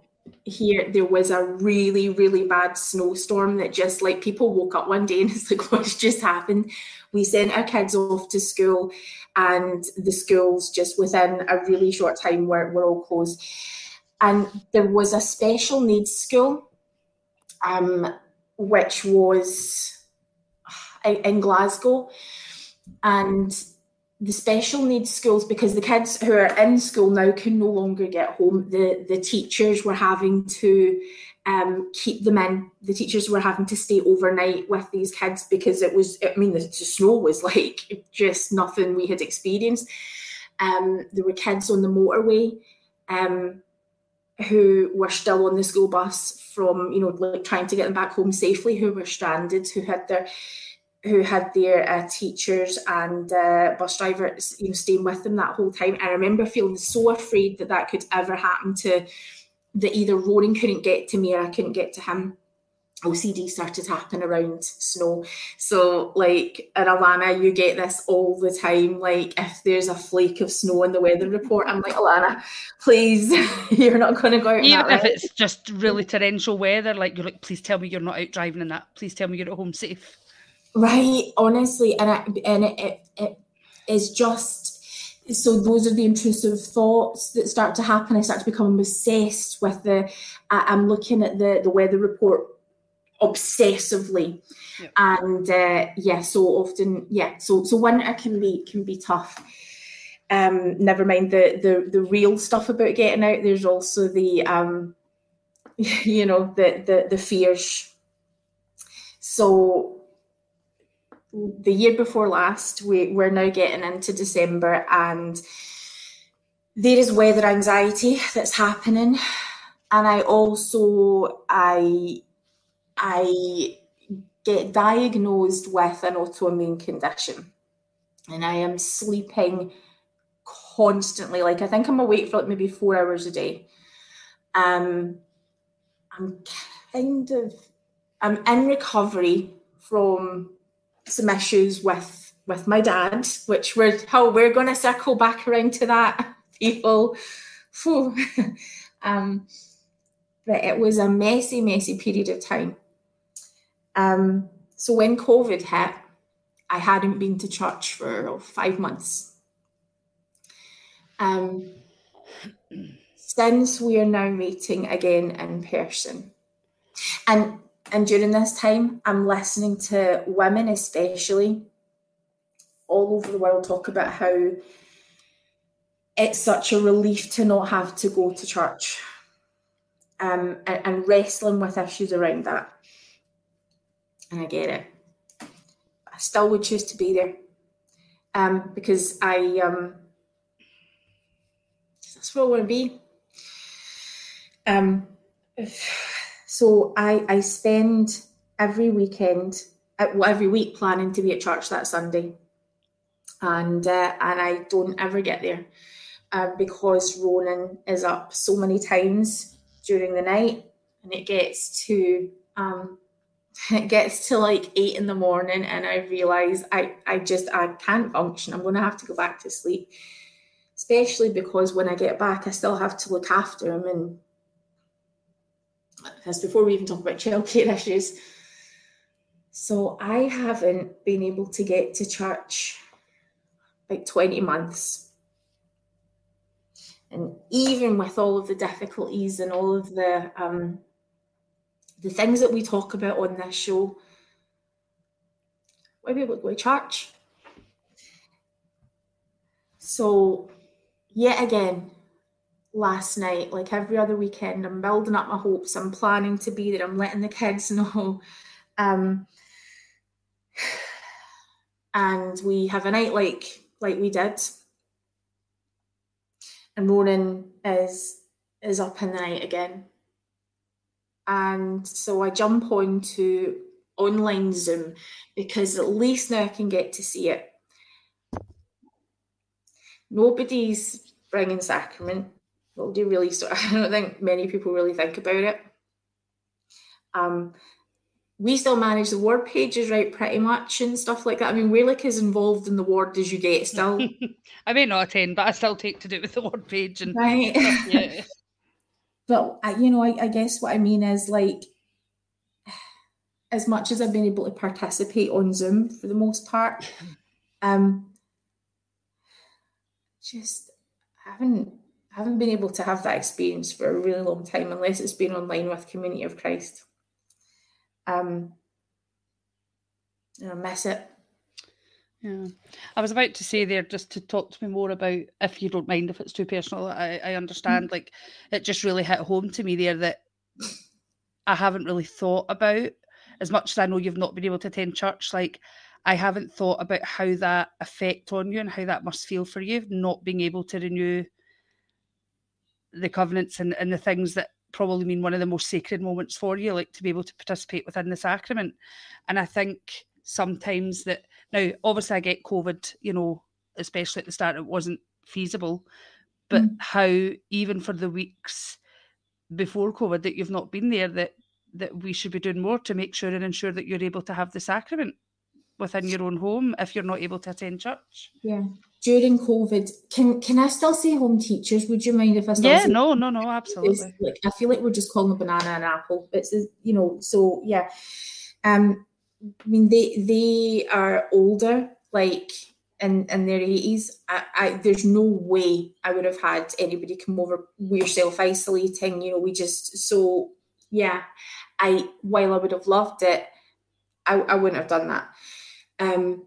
here there was a really, really bad snowstorm that just like people woke up one day and it's like, what's just happened? We sent our kids off to school and the schools just within a really short time were, were all closed. And there was a special needs school, um, which was in Glasgow. And the special needs schools, because the kids who are in school now can no longer get home, the, the teachers were having to um, keep them in. The teachers were having to stay overnight with these kids because it was, I mean, the, the snow was like just nothing we had experienced. Um, there were kids on the motorway um, who were still on the school bus from, you know, like trying to get them back home safely, who were stranded, who had their who had their uh, teachers and uh, bus drivers, you know, staying with them that whole time. I remember feeling so afraid that that could ever happen to that either Ronan couldn't get to me or I couldn't get to him. OCD started happening around snow. So, like, in Alana, you get this all the time. Like, if there's a flake of snow in the weather report, I'm like, Alana, please, you're not going to go out. Even if it's just really torrential weather, like, you're like, please tell me you're not out driving in that. Please tell me you're at home safe. Right, honestly. And, I, and it, it, it is just so those are the intrusive thoughts that start to happen. I start to become obsessed with the. I'm looking at the the weather report obsessively, yep. and uh, yeah, so often yeah, so so winter can be can be tough. Um, never mind the the the real stuff about getting out. There's also the um, you know the the the fears. So the year before last, we, we're now getting into December and there is weather anxiety that's happening. And I also I I get diagnosed with an autoimmune condition. And I am sleeping constantly. Like I think I'm awake for like maybe four hours a day. Um I'm kind of I'm in recovery from some issues with with my dad, which we're how we're going to circle back around to that, people. um, but it was a messy, messy period of time. Um, so when COVID hit, I hadn't been to church for oh, five months. Um, since we are now meeting again in person, and and during this time, I'm listening to women, especially all over the world, talk about how it's such a relief to not have to go to church um, and, and wrestling with issues around that. And I get it. I still would choose to be there um, because I um, that's where I want to be. Um, if, so I, I spend every weekend, well, every week planning to be at church that Sunday. And uh, and I don't ever get there uh, because Ronan is up so many times during the night, and it gets to um, it gets to like eight in the morning, and I realize I I just I can't function. I'm going to have to go back to sleep, especially because when I get back, I still have to look after him and as before we even talk about childcare issues. So I haven't been able to get to church like 20 months. And even with all of the difficulties and all of the um, the things that we talk about on this show, why be able to go to church? So, yet again, last night, like every other weekend. I'm building up my hopes. I'm planning to be there. I'm letting the kids know. Um, and we have a night like like we did. And Ronan is is up in the night again. And so I jump on to online Zoom because at least now I can get to see it. Nobody's bringing sacrament well, do really start? I don't think many people really think about it. Um, we still manage the ward pages, right? Pretty much and stuff like that. I mean, we're like as involved in the ward as you get still. I may not attend, but I still take to do with the ward page and right. yeah. but you know, I, I guess what I mean is like, as much as I've been able to participate on Zoom for the most part, um, just I haven't I haven't been able to have that experience for a really long time unless it's been online with Community of Christ. Um, I miss it. Yeah, I was about to say there just to talk to me more about if you don't mind if it's too personal. I, I understand. Mm-hmm. Like it just really hit home to me there that I haven't really thought about as much as I know you've not been able to attend church. Like I haven't thought about how that affect on you and how that must feel for you not being able to renew the covenants and, and the things that probably mean one of the most sacred moments for you, like to be able to participate within the sacrament. And I think sometimes that now, obviously, I get COVID, you know, especially at the start, it wasn't feasible. But mm. how, even for the weeks before COVID, that you've not been there, that that we should be doing more to make sure and ensure that you're able to have the sacrament within your own home if you're not able to attend church. Yeah, during COVID, can can I still say home teachers? Would you mind if I still? Yeah, no, no, no, absolutely. Like I feel like we're just calling a banana an apple. It's you know, so yeah. Um, I mean they they are older. Like in, in their 80s. I, I, there's no way I would have had anybody come over. We're self isolating, you know, we just, so yeah, I, while I would have loved it, I, I wouldn't have done that. Um,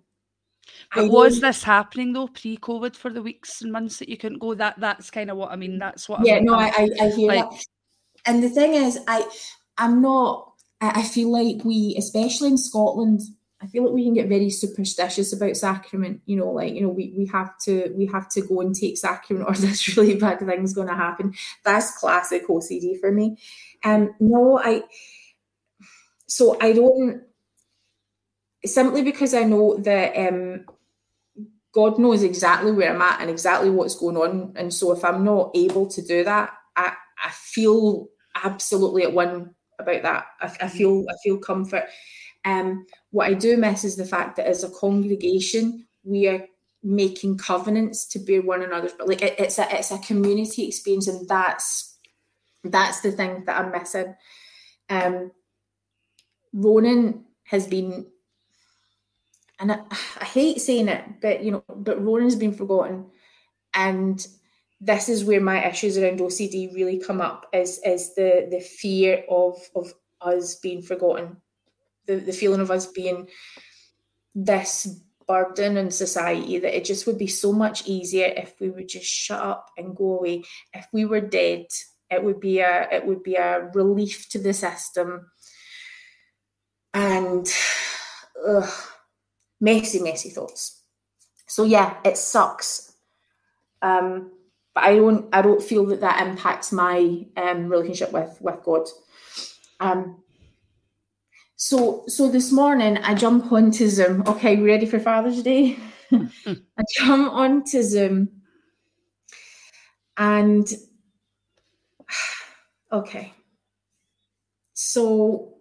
was this happening though pre-COVID for the weeks and months that you couldn't go? That that's kind of what I mean. That's what. Yeah, I'm, no, I, I, I hear like, that. And the thing is, I I'm not. I, I feel like we, especially in Scotland, I feel like we can get very superstitious about sacrament. You know, like you know, we, we have to we have to go and take sacrament, or this really bad thing's going to happen. That's classic OCD for me. Um, no, I. So I don't. Simply because I know that um, God knows exactly where I'm at and exactly what's going on, and so if I'm not able to do that, I I feel absolutely at one about that. I, I mm-hmm. feel I feel comfort. Um, what I do miss is the fact that as a congregation, we are making covenants to bear one another's, but like it, it's a it's a community experience, and that's that's the thing that I'm missing. Um, Ronan has been, and I, I hate saying it, but you know, but Ronan's been forgotten, and this is where my issues around OCD really come up is is the the fear of of us being forgotten the, the feeling of us being this burden in society that it just would be so much easier if we would just shut up and go away. If we were dead, it would be a it would be a relief to the system. And ugh, messy, messy thoughts. So yeah, it sucks. Um, but I don't I don't feel that that impacts my um, relationship with with God. Um, so so this morning I jump onto Zoom. Okay, ready for Father's Day? I jump onto Zoom and okay. So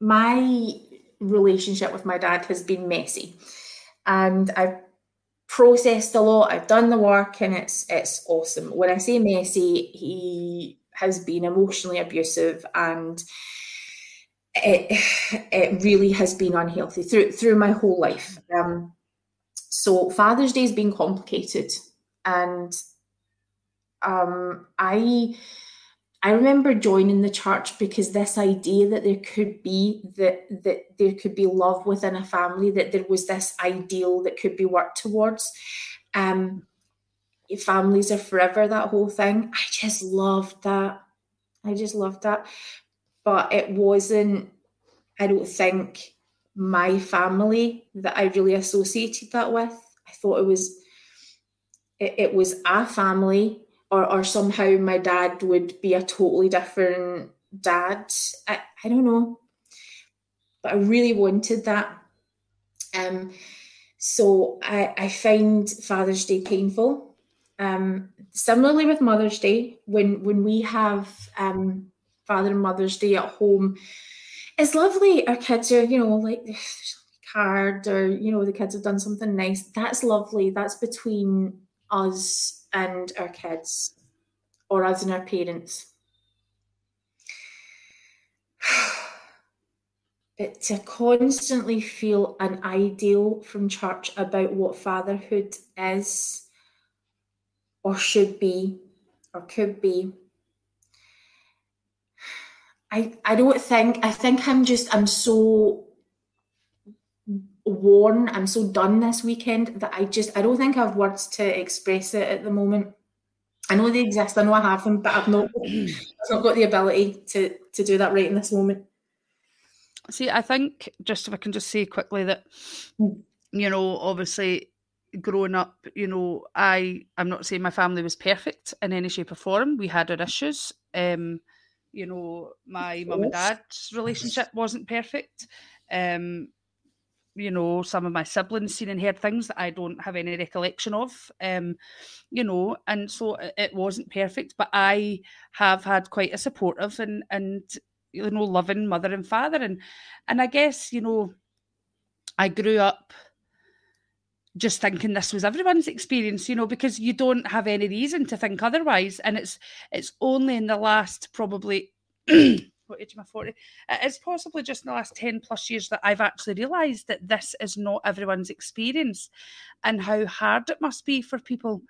my relationship with my dad has been messy. And I've processed a lot, I've done the work and it's it's awesome. When I say messy, he has been emotionally abusive and it it really has been unhealthy through through my whole life. Um, so Father's Day has been complicated, and um, I I remember joining the church because this idea that there could be that that there could be love within a family, that there was this ideal that could be worked towards. Um, families are forever. That whole thing. I just loved that. I just loved that but it wasn't, I don't think, my family that I really associated that with. I thought it was it, it was our family or or somehow my dad would be a totally different dad. I, I don't know. But I really wanted that. Um so I, I find Father's Day painful. Um, similarly with Mother's Day, when when we have um, Father and Mother's Day at home. It's lovely. Our kids are, you know, like card or you know the kids have done something nice. That's lovely. That's between us and our kids, or us and our parents. But to constantly feel an ideal from church about what fatherhood is, or should be, or could be, I, I don't think I think I'm just I'm so worn, I'm so done this weekend that I just I don't think I have words to express it at the moment. I know they exist, I know I have them, but I've not I've not got the ability to to do that right in this moment. See, I think just if I can just say quickly that hmm. you know, obviously growing up, you know, I I'm not saying my family was perfect in any shape or form. We had our issues. Um you know, my mum and dad's relationship wasn't perfect. Um, you know, some of my siblings seen and heard things that I don't have any recollection of. Um, you know, and so it wasn't perfect, but I have had quite a supportive and and you know loving mother and father, and and I guess you know, I grew up just thinking this was everyone's experience you know because you don't have any reason to think otherwise and it's it's only in the last probably what age am I 40? It's possibly just in the last 10 plus years that I've actually realised that this is not everyone's experience and how hard it must be for people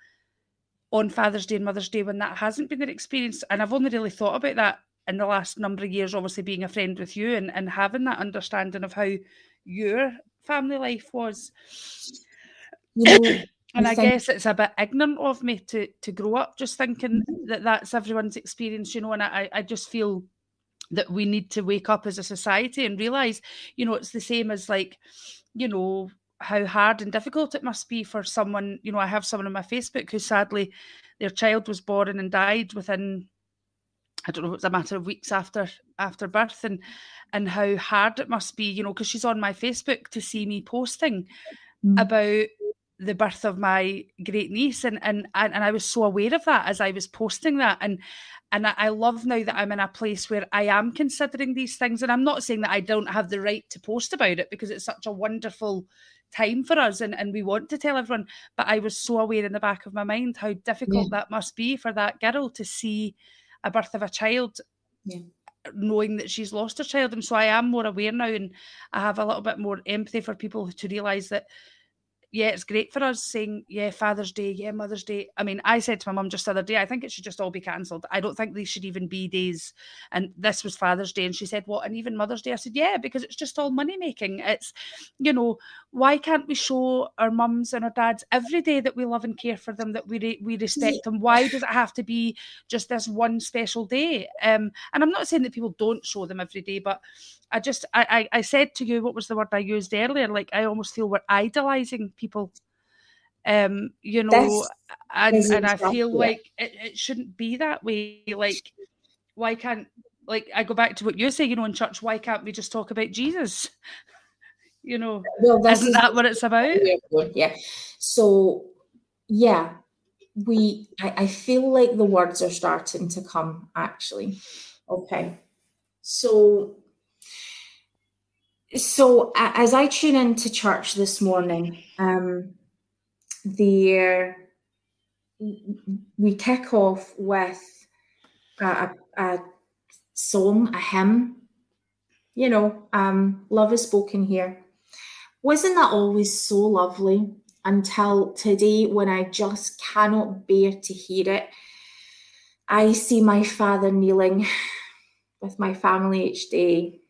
on Father's Day and Mother's Day when that hasn't been their experience. And I've only really thought about that in the last number of years, obviously being a friend with you and, and having that understanding of how your family life was. You know, and I, think... guess it's a bit ignorant of me to to grow up just thinking mm-hmm. that that's everyone's experience, you know. And I I just feel that we need to wake up as a society and realize, you know, it's the same as like, you know, how hard and difficult it must be for someone. You know, I have someone on my Facebook who sadly their child was born and died within I don't know, it was a matter of weeks after after birth and and how hard it must be, you know, because she's on my Facebook to see me posting mm. about the birth of my great niece and, and and I was so aware of that as I was posting that and and I love now that I'm in a place where I am considering these things and I'm not saying that I don't have the right to post about it because it's such a wonderful time for us and, and we want to tell everyone but I was so aware in the back of my mind how difficult yeah. that must be for that girl to see a birth of a child yeah knowing that she's lost her child and so I am more aware now and I have a little bit more empathy for people to realize that yeah, it's great for us saying, yeah, Father's Day, yeah, Mother's Day. I mean, I said to my mum just the other day, I think it should just all be cancelled. I don't think these should even be days. And this was Father's Day. And she said, what? And even Mother's Day? I said, yeah, because it's just all money making. It's, you know, why can't we show our mums and our dads every day that we love and care for them, that we re- we respect yeah. them? Why does it have to be just this one special day? Um, and I'm not saying that people don't show them every day, but I just I, I, I said to you what was the word I used earlier? Like I almost feel we're idolizing people. Um, you know, and, and I feel like it, it shouldn't be that way. Like, why can't like I go back to what you say, you know, in church, why can't we just talk about Jesus? You know, well, isn't is, that what it's about? Yeah. So yeah, we I, I feel like the words are starting to come actually. Okay. So so as I tune into church this morning, um, there we kick off with a, a, song, a hymn. You know, um, love is spoken here. Wasn't that always so lovely until today when I just cannot bear to hear it? I see my father kneeling with my family each day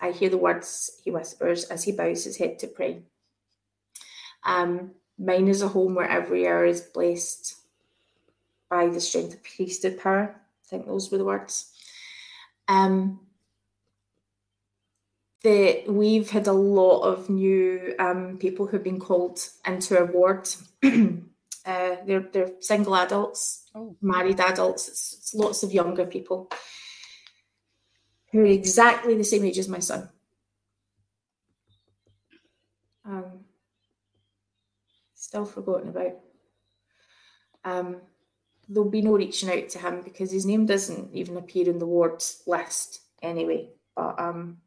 I hear the words he whispers as he bows his head to pray. Um, mine is a home where every hour is blessed by the strength of priesthood power. I think those were the words. Um, the, we've had a lot of new um, people who've been called into our ward. uh, they're, they're single adults, oh. married adults, it's, it's lots of younger people who are exactly the same age as my son. Um, still forgotten about. Um, there'll be no reaching out to him because his name doesn't even appear in the wards list anyway. But um,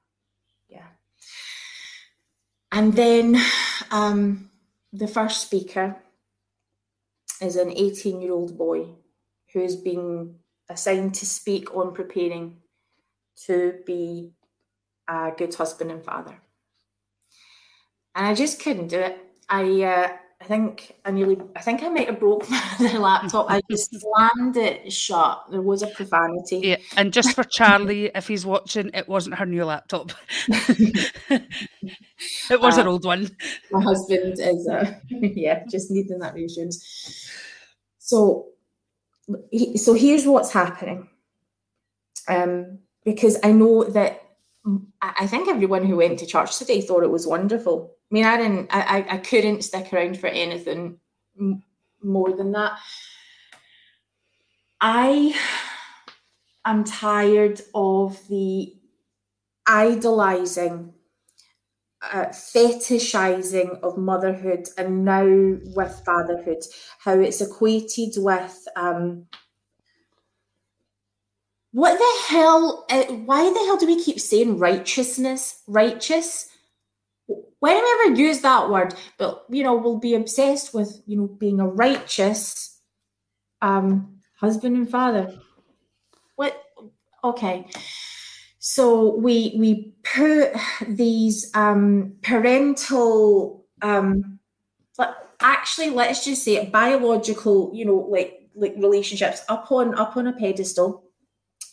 yeah. And then um, the first speaker is an 18 year old boy who's been assigned to speak on preparing to be a good husband and father. And I just couldn't do it. I uh, I think I nearly I think I might have broke the laptop. I just slammed it shut. There was a profanity. Yeah, and just for Charlie, if he's watching, it wasn't her new laptop. it was uh, an old one. My husband is uh, yeah, just needing that reassurance. So so here's what's happening. Um because I know that I think everyone who went to church today thought it was wonderful. I mean, I didn't, I, I couldn't stick around for anything more than that. I am tired of the idolizing, uh, fetishizing of motherhood and now with fatherhood, how it's equated with um, what the hell? Uh, why the hell do we keep saying righteousness? Righteous? Why do we ever use that word? But you know, we'll be obsessed with you know being a righteous um, husband and father. What? Okay. so we we put these um, parental um, actually let's just say it, biological you know like like relationships up on up on a pedestal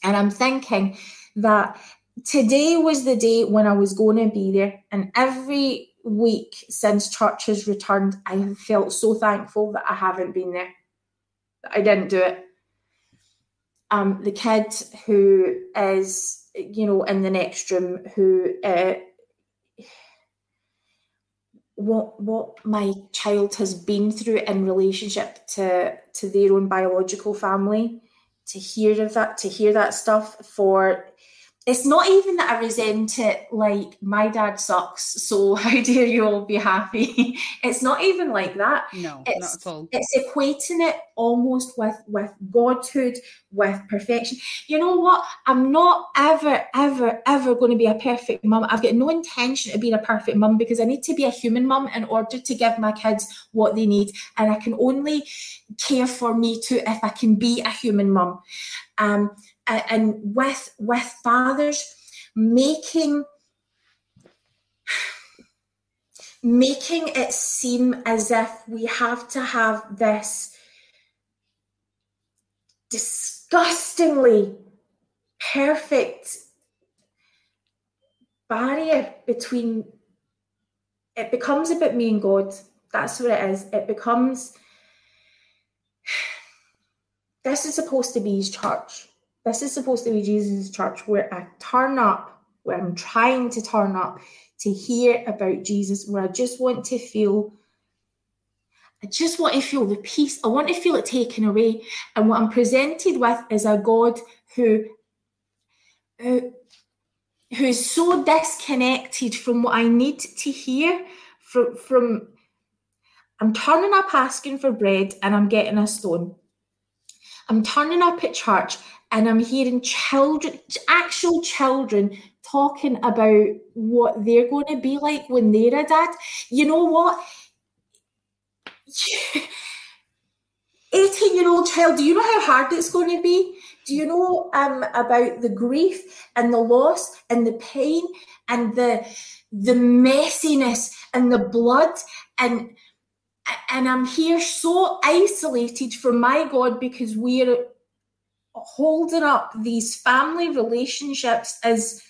and i'm thinking that today was the day when i was going to be there and every week since church has returned i have felt so thankful that i haven't been there. That i didn't do it. Um the kid who is you know in the next room who uh, what what my child has been through in relationship to to their own biological family to hear of that to hear that stuff for it's not even that I resent it like my dad sucks, so how dare you all be happy? it's not even like that. No, it's, not at all. It's equating it almost with with godhood, with perfection. You know what? I'm not ever, ever, ever going to be a perfect mum. I've got no intention of being a perfect mum because I need to be a human mum in order to give my kids what they need, and I can only care for me too if I can be a human mum. Um, and with with fathers making making it seem as if we have to have this disgustingly perfect barrier between it becomes about me and God. That's what it is. It becomes this is supposed to be his church. This is supposed to be Jesus' church where I turn up, where I'm trying to turn up to hear about Jesus, where I just want to feel, I just want to feel the peace. I want to feel it taken away. And what I'm presented with is a God who, who, who is so disconnected from what I need to hear from, from I'm turning up asking for bread and I'm getting a stone. I'm turning up at church and I'm hearing children, actual children, talking about what they're going to be like when they're a dad. You know what? 18 year old child, do you know how hard it's going to be? Do you know um, about the grief and the loss and the pain and the the messiness and the blood and and I'm here so isolated from my God because we're holding up these family relationships as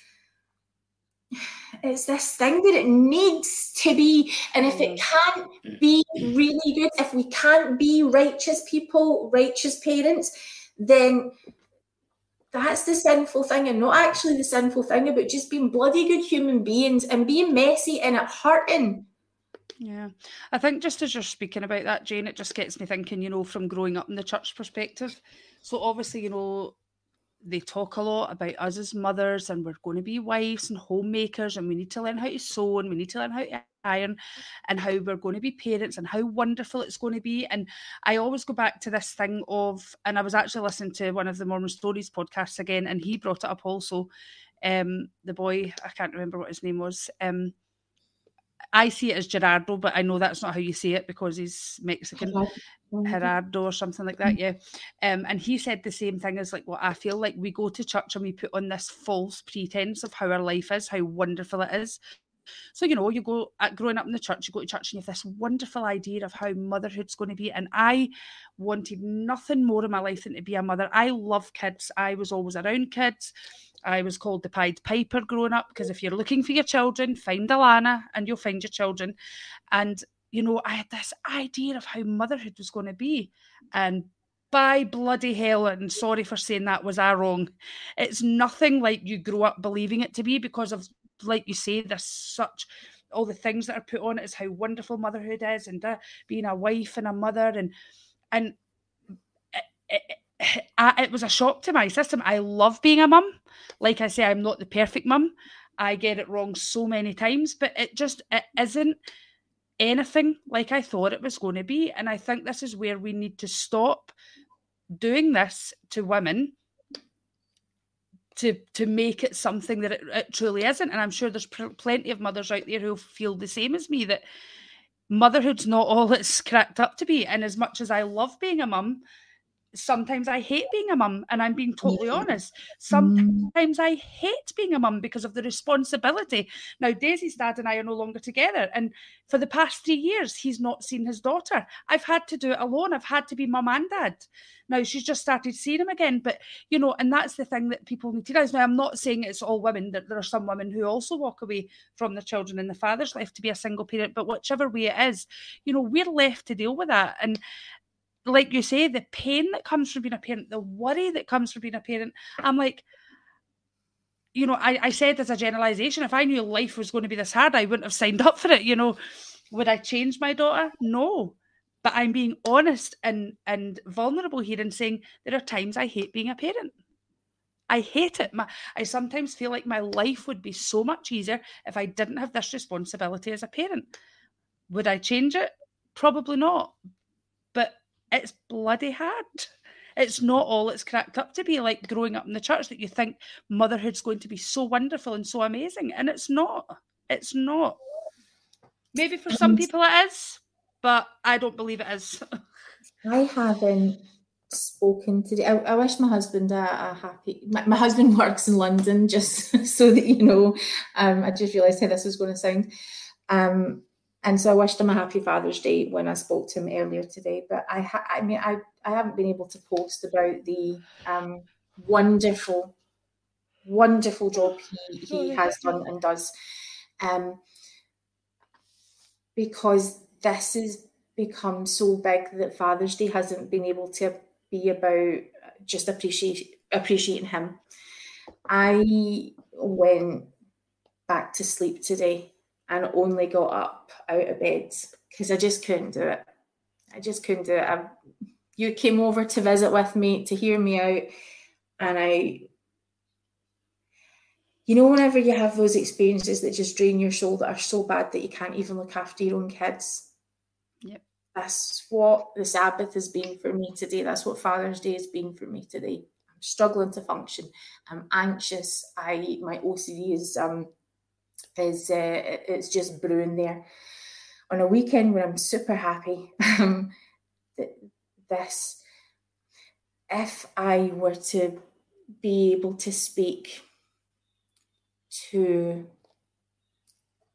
it's this thing that it needs to be. And if it mm. can't be really good if we can't be righteous people righteous parents then that's the sinful thing and not actually the sinful thing about just being bloody good human beings and being messy and it hurting. Yeah, I think just as you're speaking about that, Jane, it just gets me thinking, you know, from growing up in the church perspective. So obviously, you know, they talk a lot about us as mothers and we're going to be wives and homemakers and we need to learn how to sew and we need to learn how to iron and how we're going to be parents and how wonderful it's going to be. And I always go back to this thing of, and I was actually listening to one of the Mormon Stories podcasts again, and he brought it up also. Um, the boy, I can't remember what his name was. Um, I see it as Gerardo, but I know that's not how you say it because he's Mexican. Gerardo or something like that, yeah. Um, and he said the same thing as like what I feel like we go to church and we put on this false pretense of how our life is, how wonderful it is. So, you know, you go at growing up in the church, you go to church and you have this wonderful idea of how motherhood's going to be. And I wanted nothing more in my life than to be a mother. I love kids. I was always around kids. I was called the Pied Piper growing up because if you're looking for your children, find Alana and you'll find your children. And, you know, I had this idea of how motherhood was going to be. And by bloody hell, and sorry for saying that, was I wrong? It's nothing like you grow up believing it to be because of, like you say, there's such all the things that are put on it is how wonderful motherhood is and uh, being a wife and a mother and and it, it, I, it was a shock to my system. I love being a mum. Like I say, I'm not the perfect mum. I get it wrong so many times, but it just it isn't anything like I thought it was going to be. And I think this is where we need to stop doing this to women to to make it something that it, it truly isn't. And I'm sure there's pr- plenty of mothers out there who feel the same as me that motherhood's not all it's cracked up to be. And as much as I love being a mum, sometimes I hate being a mum, and I'm being totally honest. Mm. Sometimes I hate being a mum because of the responsibility. Now, Daisy's dad and I are no longer together, and for the past three years, he's not seen his daughter. I've had to do it alone. I've had to be mum and dad. Now she's just started seeing him again, but you know, and that's the thing that people need to realize. Now, I'm not saying it's all women. That there are some women who also walk away from their children, and the father's left to be a single parent. But whichever way it is, you know, we're left to deal with that, and like you say, the pain that comes from being a parent, the worry that comes from being a parent. I'm like, you know, I, I said as a generalization, if I knew life was going to be this hard, I wouldn't have signed up for it. You know, would I change my daughter? No. But I'm being honest and and vulnerable here and saying there are times I hate being a parent. I hate it. My, I sometimes feel like my life would be so much easier if I didn't have this responsibility as a parent. Would I change it? Probably not. It's bloody hard. It's not all it's cracked up to be like growing up in the church that you think motherhood's going to be so wonderful and so amazing. And it's not. It's not. Maybe for some people it is, but I don't believe it is. I haven't spoken today. I, I wish my husband a, a happy. My, my, husband works in London, just so that you know. Um, I just realised how this was going to sound. Um, and so I wished him a happy Father's Day when I spoke to him earlier today. But I, ha- I mean, I, I haven't been able to post about the um, wonderful, wonderful job he, he has done and does, um, because this has become so big that Father's Day hasn't been able to be about just appreciate appreciating him. I went back to sleep today and only got up out of bed because I just couldn't do it. I just couldn't do it. I, you came over to visit with me to hear me out, and I, you know, whenever you have those experiences that just drain your soul that are so bad that you can't even look after your own kids. Yep. That's what the Sabbath has been for me today. That's what Father's Day has been for me today. I'm struggling to function. I'm anxious. I my OCD is um is uh, it's just brewing there. On a weekend when I'm super happy, um, that this, if I were to be able to speak to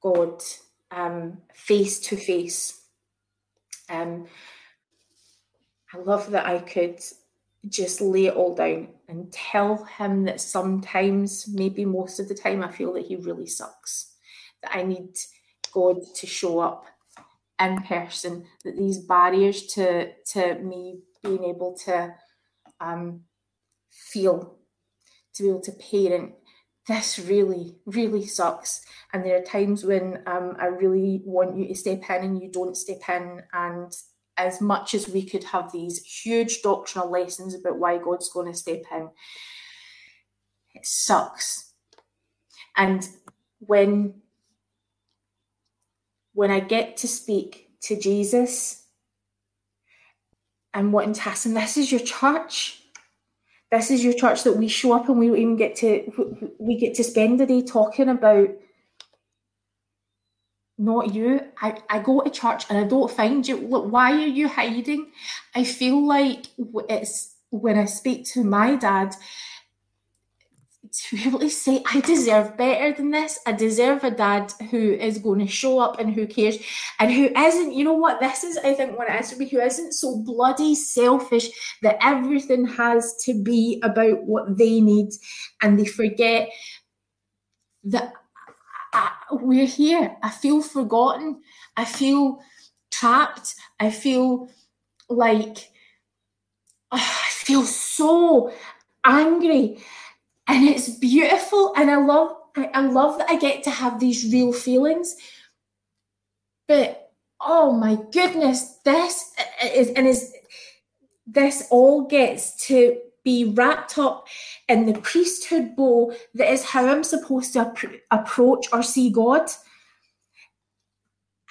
God um, face to face, um, I love that I could just lay it all down and tell him that sometimes, maybe most of the time, I feel that he really sucks. That I need God to show up in person. That these barriers to to me being able to um, feel, to be able to parent, this really, really sucks. And there are times when um, I really want you to step in and you don't step in, and as much as we could have these huge doctrinal lessons about why God's going to step in, it sucks. And when when I get to speak to Jesus and wanting to ask him, this is your church. This is your church that we show up and we even get to we get to spend the day talking about not you. I, I go to church and I don't find you. Look, why are you hiding? I feel like it's when I speak to my dad to be able to say, I deserve better than this. I deserve a dad who is going to show up and who cares and who isn't, you know what, this is, I think, what it is for me, who isn't so bloody selfish that everything has to be about what they need and they forget that I, we're here. I feel forgotten. I feel trapped. I feel like oh, I feel so angry, and it's beautiful. And I love, I, I love that I get to have these real feelings. But oh my goodness, this is and is this all gets to be wrapped up in the priesthood bow that is how I'm supposed to ap- approach or see God.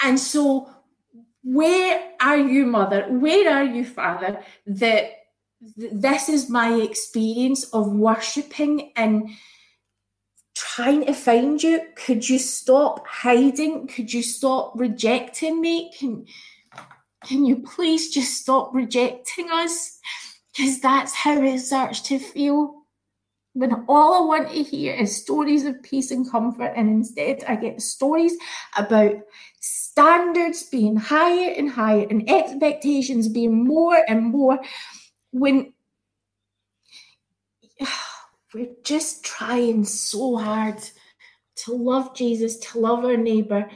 And so, where are you, mother? Where are you, father? That this is my experience of worshipping and trying to find you. Could you stop hiding? Could you stop rejecting me? Can, can you please just stop rejecting us? Because that's how it starts to feel. When all I want to hear is stories of peace and comfort, and instead I get stories about standards being higher and higher and expectations being more and more when we're just trying so hard to love Jesus, to love our neighbor,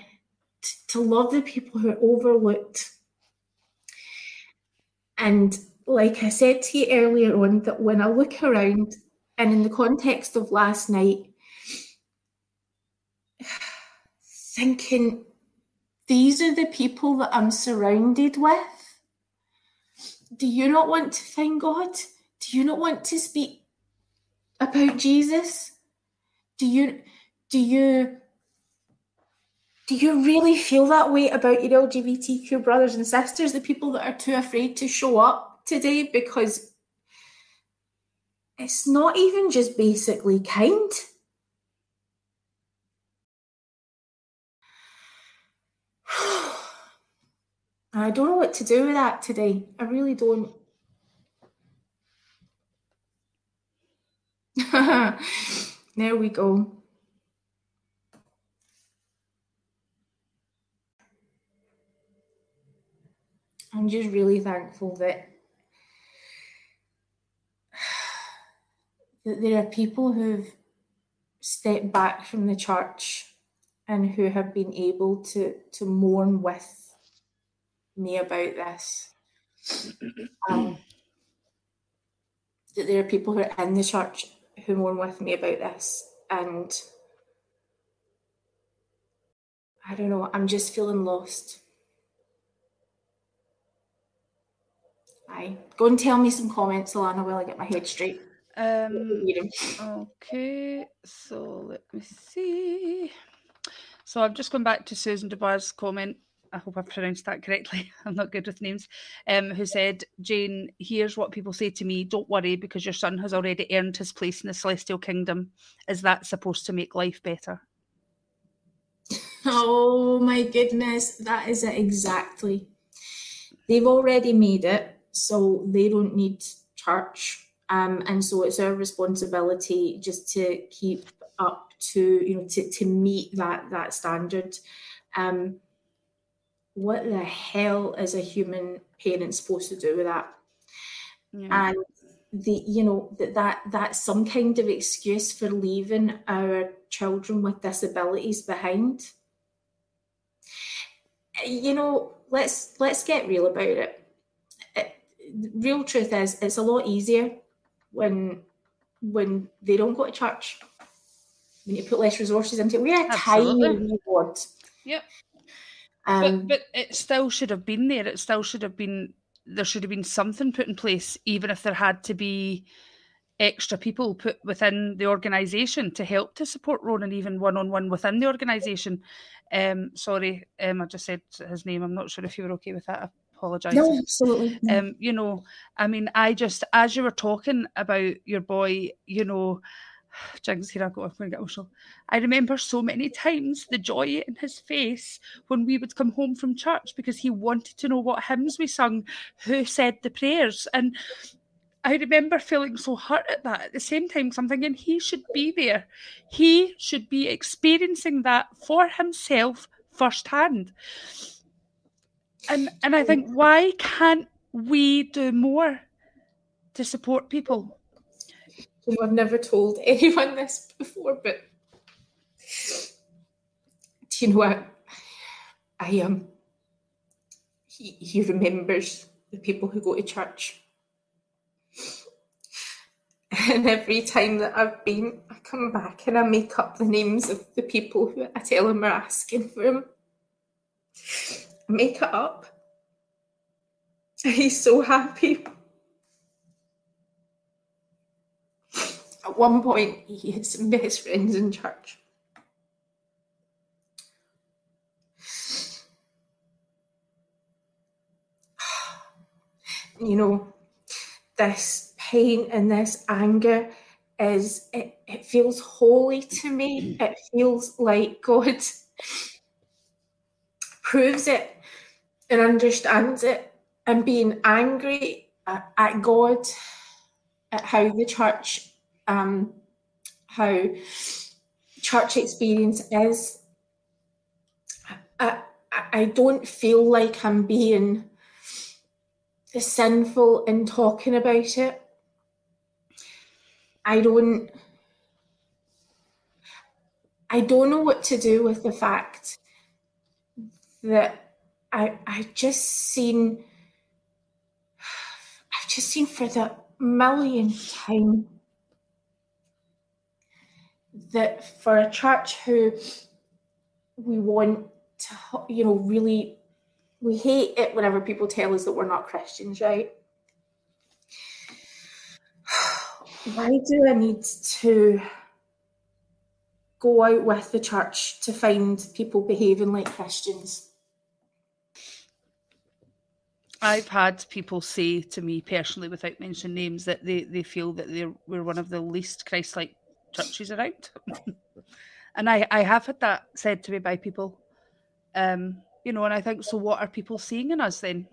to, to love the people who are overlooked. And like I said to you earlier on, that when I look around and in the context of last night, thinking these are the people that I'm surrounded with. Do you not want to thank God? Do you not want to speak about Jesus? Do you do you do you really feel that way about your LGBTQ brothers and sisters, the people that are too afraid to show up today because it's not even just basically kind. I don't know what to do with that today. I really don't. there we go. I'm just really thankful that that there are people who've stepped back from the church and who have been able to to mourn with me about this. Um, that there are people who are in the church who mourn with me about this, and I don't know. I'm just feeling lost. Aye. Go and tell me some comments, Alana, while I get my head straight. Um, okay, so let me see. So I've just gone back to Susan DeBar's comment. I hope I've pronounced that correctly. I'm not good with names. Um, who said, Jane, here's what people say to me. Don't worry because your son has already earned his place in the celestial kingdom. Is that supposed to make life better? Oh my goodness, that is it exactly. They've already made it so they don't need church. Um, and so it's our responsibility just to keep up to you know to, to meet that that standard. Um, what the hell is a human parent supposed to do with that? Yeah. And the you know that that that's some kind of excuse for leaving our children with disabilities behind. You know, let's let's get real about it The real truth is it's a lot easier when when they don't go to church. When you put less resources into it. We're a Absolutely. tiny ward. Yep. Um, but, but it still should have been there. It still should have been there should have been something put in place, even if there had to be extra people put within the organisation to help to support Ronan, even one on one within the organisation. Um, sorry, um, I just said his name. I'm not sure if you were okay with that apologise. No, absolutely. Um, you know, I mean, I just as you were talking about your boy, you know, Jinx, here I go, I'm going to get emotional. I remember so many times the joy in his face when we would come home from church because he wanted to know what hymns we sung, who said the prayers. And I remember feeling so hurt at that. At the same time, I'm thinking he should be there. He should be experiencing that for himself firsthand and and I think why can't we do more to support people? You know, I've never told anyone this before, but do you know what? I am. Um, he, he remembers the people who go to church. And every time that I've been, I come back and I make up the names of the people who I tell him are asking for him make it up. He's so happy. At one point, he had some best friends in church. You know, this pain and this anger is, it, it feels holy to me. It feels like God proves it and understands it and being angry at God, at how the church, um, how church experience is. I, I don't feel like I'm being sinful in talking about it. I don't I don't know what to do with the fact that I I just seen I've just seen for the millionth time that for a church who we want to you know really we hate it whenever people tell us that we're not Christians, right? Why do I need to go out with the church to find people behaving like Christians? I've had people say to me personally, without mentioning names, that they, they feel that they're, we're one of the least Christ like churches around. and I, I have had that said to me by people. Um, you know, and I think, so what are people seeing in us then?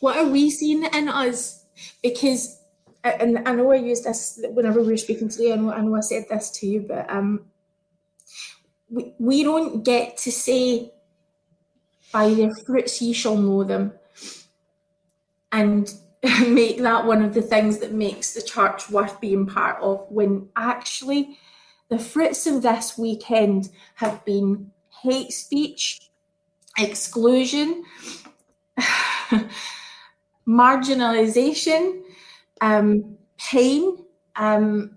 What are we seeing in us? Because, and I know I used this whenever we were speaking today, I know, I know I said this to you, but um, we, we don't get to say, by their fruits ye shall know them. And make that one of the things that makes the church worth being part of when actually the fruits of this weekend have been hate speech, exclusion, marginalization, um, pain, um,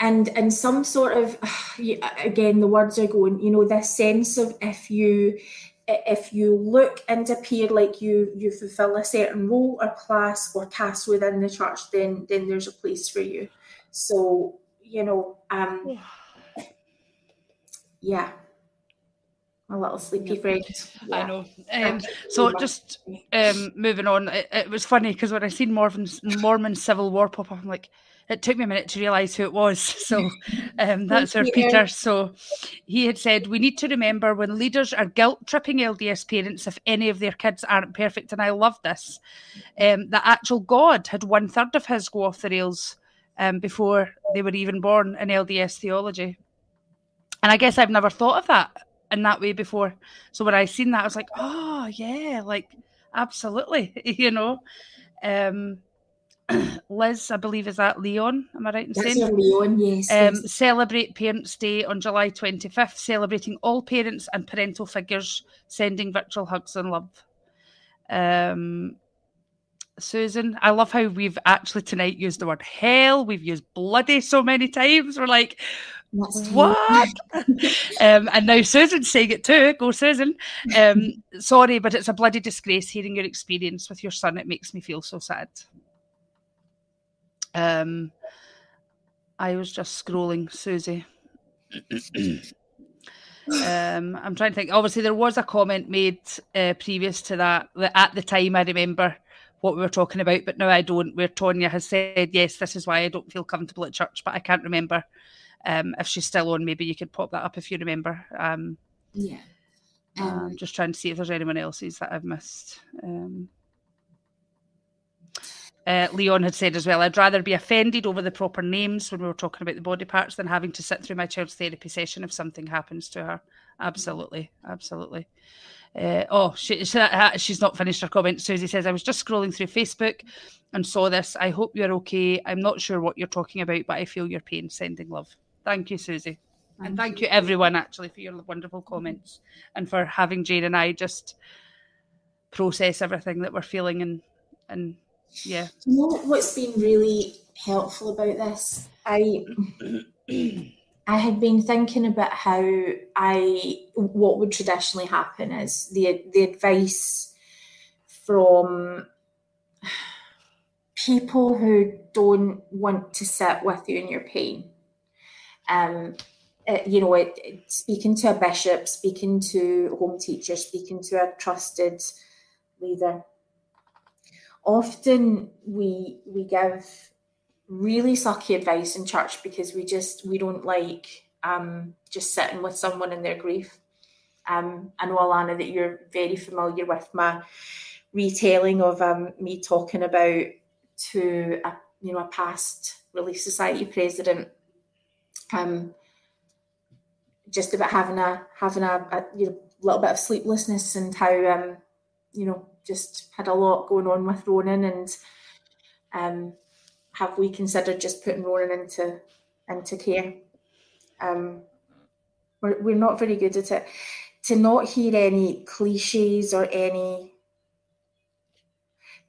and and some sort of again the words are going you know this sense of if you if you look and appear like you you fulfill a certain role or class or task within the church then then there's a place for you. So you know um yeah a little sleepy friend. Yeah. I know. Um, so just um, moving on, it, it was funny because when I seen Mormon, Mormon Civil War pop up, I'm like, it took me a minute to realise who it was. So um, that's our Peter. So he had said, We need to remember when leaders are guilt tripping LDS parents if any of their kids aren't perfect. And I love this. Um, the actual God had one third of his go off the rails um, before they were even born in LDS theology. And I guess I've never thought of that in that way before. So when I seen that, I was like, oh yeah, like absolutely, you know. Um, Liz, I believe is that Leon. Am I right in That's saying? Leon, yes, um, yes. Celebrate Parents' Day on July 25th, celebrating all parents and parental figures, sending virtual hugs and love. Um, Susan, I love how we've actually tonight used the word hell. We've used bloody so many times. We're like, what? um, and now Susan's saying it too. Go, Susan. Um, sorry, but it's a bloody disgrace hearing your experience with your son. It makes me feel so sad. Um, I was just scrolling, Susie. um, I'm trying to think. Obviously, there was a comment made uh, previous to that. That at the time, I remember what we were talking about, but now I don't. Where Tonya has said, "Yes, this is why I don't feel comfortable at church," but I can't remember um, if she's still on, maybe you could pop that up if you remember. Um, yeah. Um, just trying to see if there's anyone else's that I've missed. Um, uh, Leon had said as well, I'd rather be offended over the proper names when we were talking about the body parts than having to sit through my child's therapy session if something happens to her. Absolutely, absolutely. Uh, oh, she, she, uh, she's not finished her comment. Susie says, I was just scrolling through Facebook and saw this. I hope you're okay. I'm not sure what you're talking about, but I feel your pain. Sending love. Thank you, Susie. Thank and thank you. you, everyone, actually, for your wonderful comments and for having Jane and I just process everything that we're feeling and and yeah. You know what's been really helpful about this? I I had been thinking about how I what would traditionally happen is the the advice from people who don't want to sit with you in your pain um, uh, you know, it, it, speaking to a bishop, speaking to a home teacher, speaking to a trusted leader. Often we we give really sucky advice in church because we just we don't like um, just sitting with someone in their grief. Um, I know Alana that you're very familiar with my retelling of um, me talking about to a you know a past Relief Society president, um, just about having a having a, a you know, little bit of sleeplessness and how um, you know just had a lot going on with Ronan and um, have we considered just putting Ronan into into care? Um, we're, we're not very good at it. To not hear any cliches or any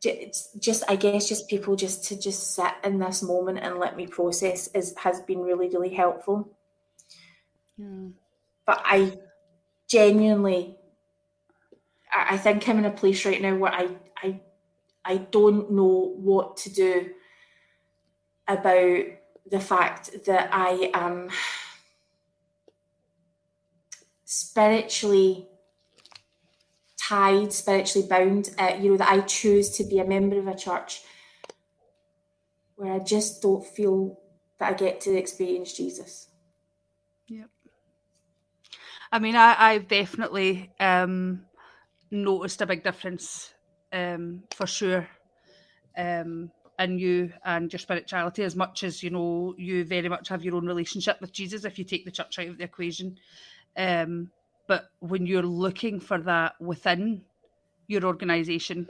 just I guess just people just to just sit in this moment and let me process is has been really really helpful. Yeah. But I genuinely I think I'm in a place right now where I I I don't know what to do about the fact that I am spiritually tied, spiritually bound, uh, you know, that I choose to be a member of a church where I just don't feel that I get to experience Jesus. Yep. I mean, I, I've definitely um, noticed a big difference um, for sure um, in you and your spirituality as much as you know you very much have your own relationship with Jesus if you take the church out of the equation. Um, but when you're looking for that within your organisation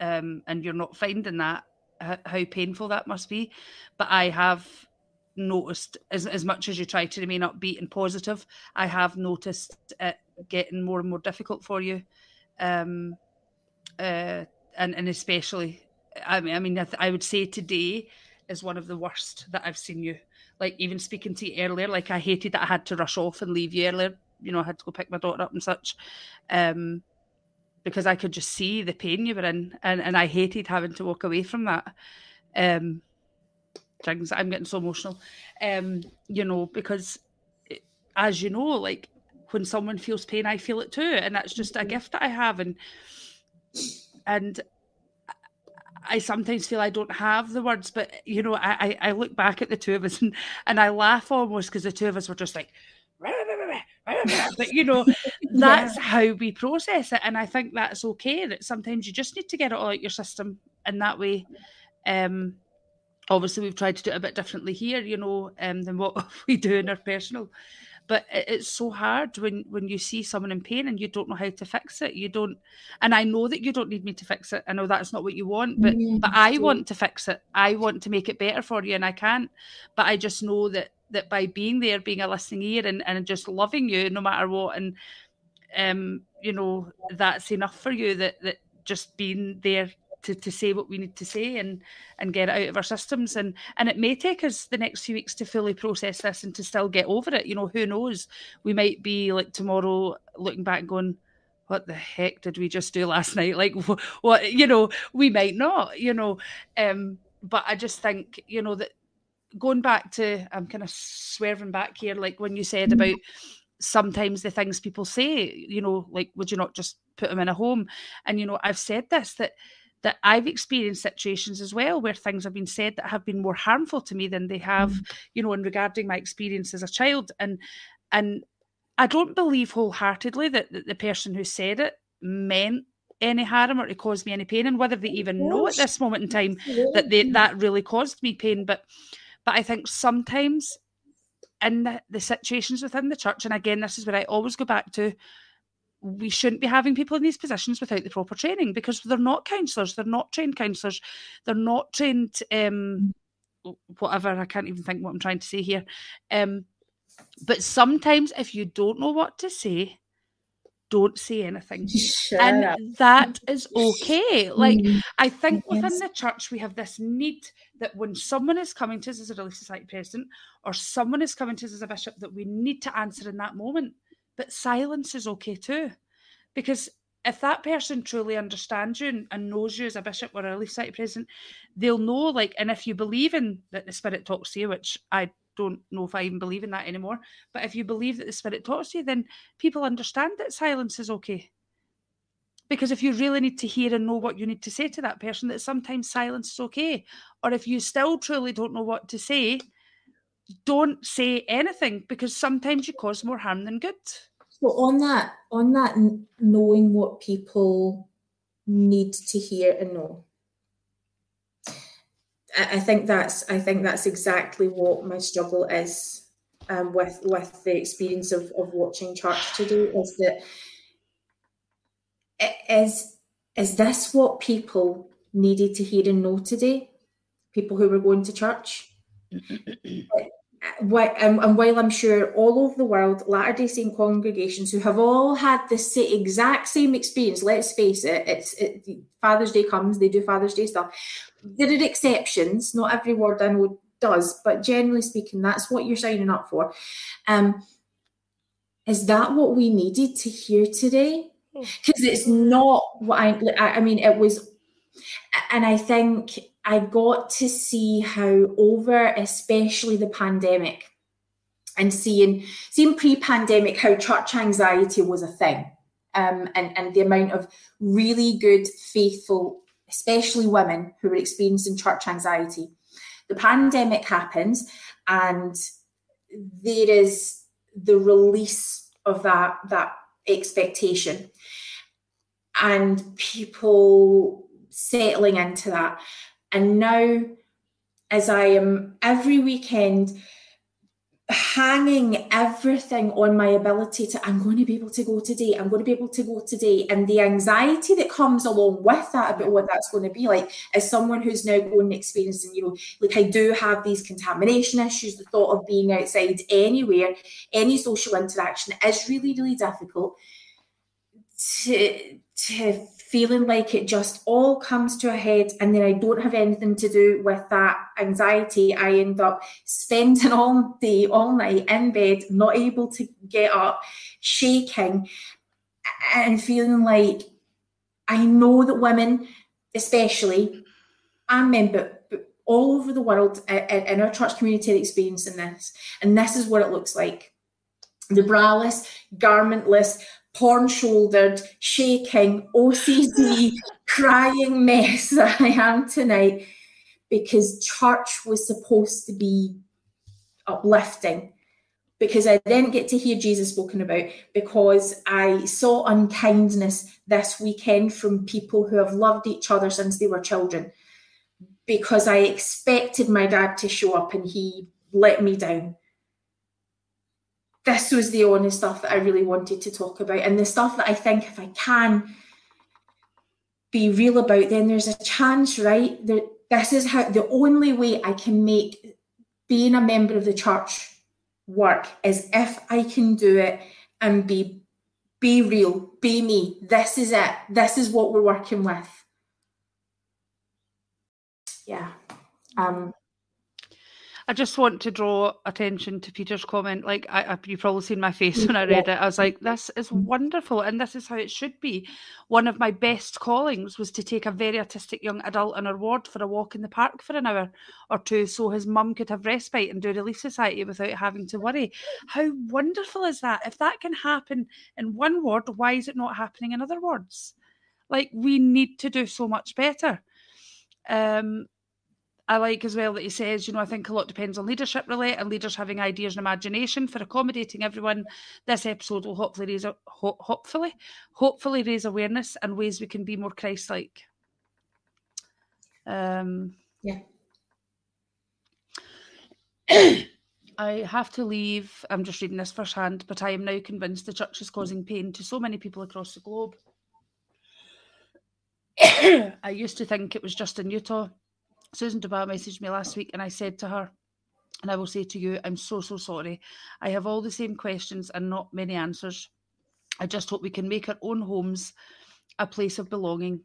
um, and you're not finding that, how painful that must be. But I have noticed, as, as much as you try to remain upbeat and positive, I have noticed it getting more and more difficult for you. Um, uh, and, and especially, I mean, I mean, I, th- I would say today is one of the worst that I've seen you. Like even speaking to you earlier, like I hated that I had to rush off and leave you earlier you know, I had to go pick my daughter up and such. Um, because I could just see the pain you were in, and, and I hated having to walk away from that. Um, things I'm getting so emotional. Um, you know, because it, as you know, like when someone feels pain, I feel it too, and that's just a mm-hmm. gift that I have, and and I sometimes feel I don't have the words, but you know, I I, look back at the two of us and, and I laugh almost because the two of us were just like but you know that's yeah. how we process it and i think that's okay that sometimes you just need to get it all out your system in that way um obviously we've tried to do it a bit differently here you know um than what we do in our personal but it's so hard when when you see someone in pain and you don't know how to fix it you don't and i know that you don't need me to fix it i know that's not what you want but mm, but i want to fix it i want to make it better for you and i can't but i just know that that by being there, being a listening ear and, and just loving you no matter what, and um, you know, that's enough for you that that just being there to, to say what we need to say and and get it out of our systems. And and it may take us the next few weeks to fully process this and to still get over it. You know who knows? We might be like tomorrow looking back going what the heck did we just do last night? Like what you know we might not you know um but i just think you know that going back to I'm kind of swerving back here, like when you said about sometimes the things people say, you know, like would you not just put them in a home? And you know, I've said this that that I've experienced situations as well where things have been said that have been more harmful to me than they have, mm. you know, in regarding my experience as a child. And and I don't believe wholeheartedly that, that the person who said it meant any harm or to cause me any pain, and whether they even know at this moment in time that they that really caused me pain. But but I think sometimes in the, the situations within the church, and again, this is where I always go back to, we shouldn't be having people in these positions without the proper training because they're not counsellors, they're not trained counsellors, they're not trained um, whatever. I can't even think what I'm trying to say here. Um, but sometimes if you don't know what to say, don't say anything. Shut and up. that is okay. Like, mm. I think yes. within the church, we have this need that when someone is coming to us as a Relief Society president or someone is coming to us as a bishop, that we need to answer in that moment. But silence is okay too. Because if that person truly understands you and, knows you as a bishop or a Relief Society president, they'll know, like, and if you believe in that the Spirit talks to you, which I don't know if I even believe in that anymore. But if you believe that the Spirit talks to you, then people understand that silence is okay. Because if you really need to hear and know what you need to say to that person, that sometimes silence is okay. Or if you still truly don't know what to say, don't say anything because sometimes you cause more harm than good. So on that, on that, knowing what people need to hear and know. I think that's I think that's exactly what my struggle is um, with with the experience of, of watching church today is that is is this what people needed to hear and know today? People who were going to church. and, while I'm sure all over the world, Latter Day Saint congregations who have all had the exact same experience, let's face it, it's it, Father's Day comes, they do Father's Day stuff. There are exceptions. Not every word I know does, but generally speaking, that's what you're signing up for. Um, is that what we needed to hear today? Because hmm. it's not what I, I mean, it was, and I think I got to see how over, especially the pandemic, and seeing seeing pre-pandemic how church anxiety was a thing, um, and and the amount of really good, faithful, especially women who were experiencing church anxiety the pandemic happens and there is the release of that that expectation. And people settling into that. And now as i am every weekend hanging everything on my ability to i'm going to be able to go today i'm going to be able to go today. And the anxiety that comes along with that about what that's going to be like as someone who's now going and experiencing you know like i do have these contamination issues the thought of being outside anywhere any social interaction is really really difficult to to feeling like it just all comes to a head and then I don't have anything to do with that anxiety, I end up spending all day, all night in bed, not able to get up, shaking, and feeling like I know that women, especially, and men, but, all over the world in our church community are experiencing this. And this is what it looks like. The braless, garmentless, porn shouldered, shaking, OCD, crying mess that I am tonight because church was supposed to be uplifting. Because I didn't get to hear Jesus spoken about, because I saw unkindness this weekend from people who have loved each other since they were children. Because I expected my dad to show up and he let me down this was the only stuff that I really wanted to talk about, and the stuff that I think if I can be real about, then there's a chance, right? That this is how the only way I can make being a member of the church work is if I can do it and be be real, be me. This is it. This is what we're working with. Yeah. Um I just want to draw attention to Peter's comment. Like, I, I, you've probably seen my face when I read it. I was like, this is mm. wonderful, and this is how it should be. One of my best callings was to take a very autistic young adult in our ward for a walk in the park for an hour or two so his mum could have respite and do Relief Society without having to worry. How wonderful is that? If that can happen in one ward, why is it not happening in other wards? Like, we need to do so much better. Um, I like as well that he says, you know, I think a lot depends on leadership really and leaders having ideas and imagination for accommodating everyone. This episode will hopefully raise ho- hopefully hopefully raise awareness and ways we can be more Christ-like. Um, yeah. I have to leave. I'm just reading this firsthand, but I am now convinced the church is causing pain to so many people across the globe. I used to think it was just in Utah Susan Dubois messaged me last week and I said to her, and I will say to you, I'm so, so sorry. I have all the same questions and not many answers. I just hope we can make our own homes a place of belonging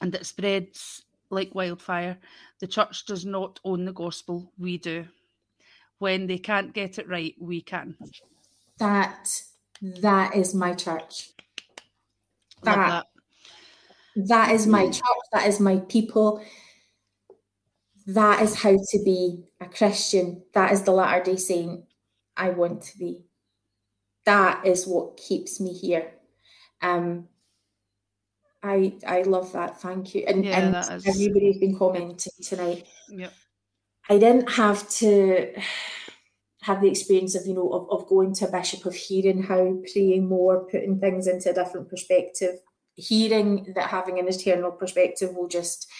and that spreads like wildfire. The church does not own the gospel, we do. When they can't get it right, we can. That that is my church. That, that. that is my mm. church, that is my people that is how to be a Christian. That is the latter day saint I want to be. That is what keeps me here. Um, I I love that. Thank you. And, yeah, and is... everybody's been commenting tonight. Yep. I didn't have to have the experience of you know of, of going to a bishop of hearing how praying more, putting things into a different perspective hearing that having an eternal perspective will just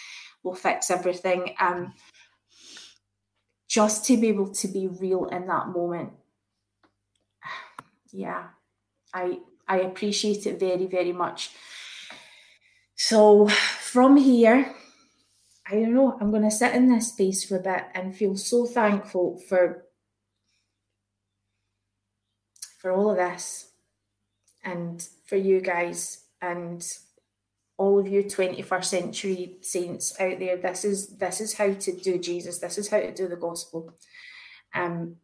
will fix everything. Um, just to be able to be real in that moment. Yeah, I I appreciate it very, very much. So from here, I don't know, I'm to sit in this space for a bit and feel so thankful for for all of this and for you guys and all of you 21st century saints out there. This is this is how to do jesus. This is how to do the gospel. Um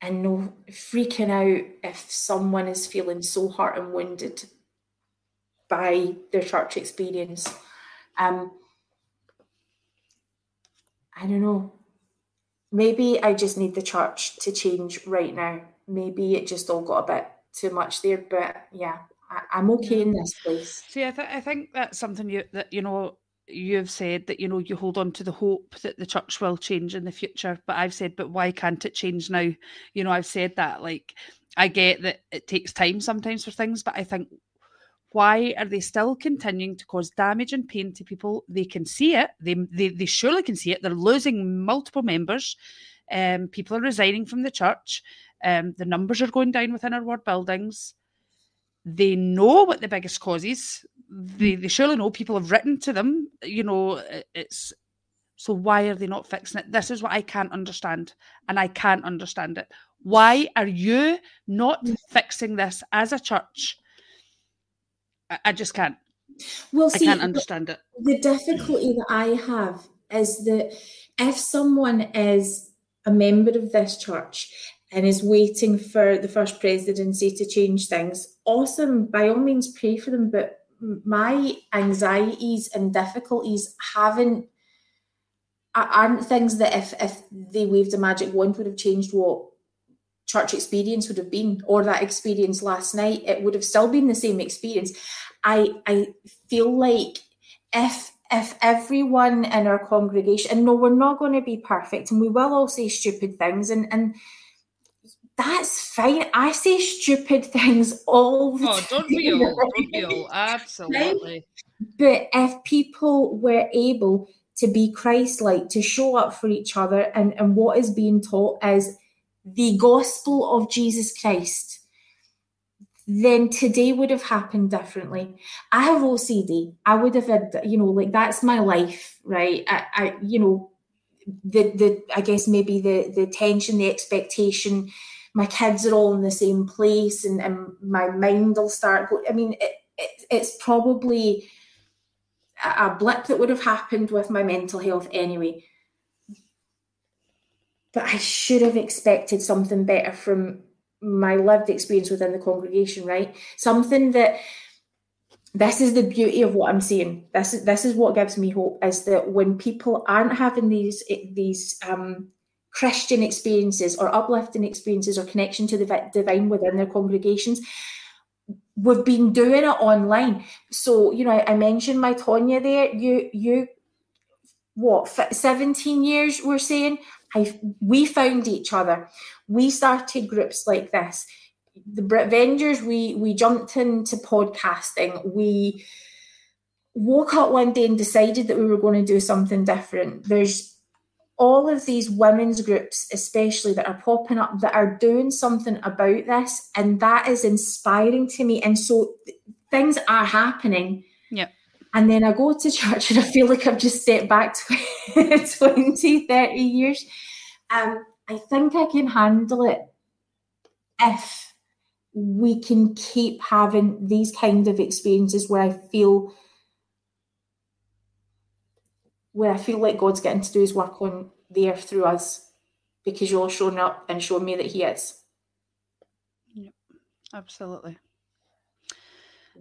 and no freaking out if someone is feeling so hurt and wounded by their church experience. Um i don't know. Maybe i just need the church to change right now. Maybe it just all got a bit too much there but yeah I, am okay in this place. See, I, th- I think that's something you that you know you've said that you know you hold on to the hope that the church will change in the future. But I've said, but why can't it change now? You know, I've said that like I get that it takes time sometimes for things, but I think why are they still continuing to cause damage and pain to people? They can see it. They they, they surely can see it. They're losing multiple members. Um, people are resigning from the church. Um, the numbers are going down within our ward buildings. They know what the biggest cause is. They, they surely know people have written to them. You know, it's so why are they not fixing it? This is what I can't understand, and I can't understand it. Why are you not mm. fixing this as a church? I, I just can't. Well, see, I can't understand it. The difficulty that I have is that if someone is a member of this church and is waiting for the first presidency to change things, awesome. By all means, pray for them. But my anxieties and difficulties haven't aren't things that if if they waved a magic wand would have changed what church experience would have been or that experience last night it would have still been the same experience i i feel like if if everyone in our congregation and no we're not going to be perfect and we will all say stupid things and and that's fine. I say stupid things all the oh, time. don't we all? Don't we all? Absolutely. But if people were able to be Christ-like, to show up for each other, and, and what is being taught is the gospel of Jesus Christ, then today would have happened differently. I have OCD. I would have had, you know, like that's my life, right? I, I you know, the the I guess maybe the the tension, the expectation, my kids are all in the same place and, and my mind will start going. I mean, it, it, it's probably a, blip that would have happened with my mental health anyway. But I should have expected something better from my lived experience within the congregation, right? Something that this is the beauty of what I'm seeing. This is this is what gives me hope is that when people aren't having these these um, Christian experiences or uplifting experiences or connection to the divine within their congregations. We've been doing it online. So, you know, I, mentioned my Tonya there. You, you, what, 17 years we're saying? I, we found each other. We started groups like this. The Brit Avengers, we, we jumped into podcasting. We woke up one day and decided that we were going to do something different. There's all of these women's groups, especially that are popping up, that are doing something about this, and that is inspiring to me. And so th- things are happening. Yeah. And then I go to church and I feel like I've just stepped back 20, 30 years. Um, I think I can handle it if we can keep having these kind of experiences where I feel where I feel like God's getting to do his work on there through us because you're showing up and showing me that he is. Yep, absolutely.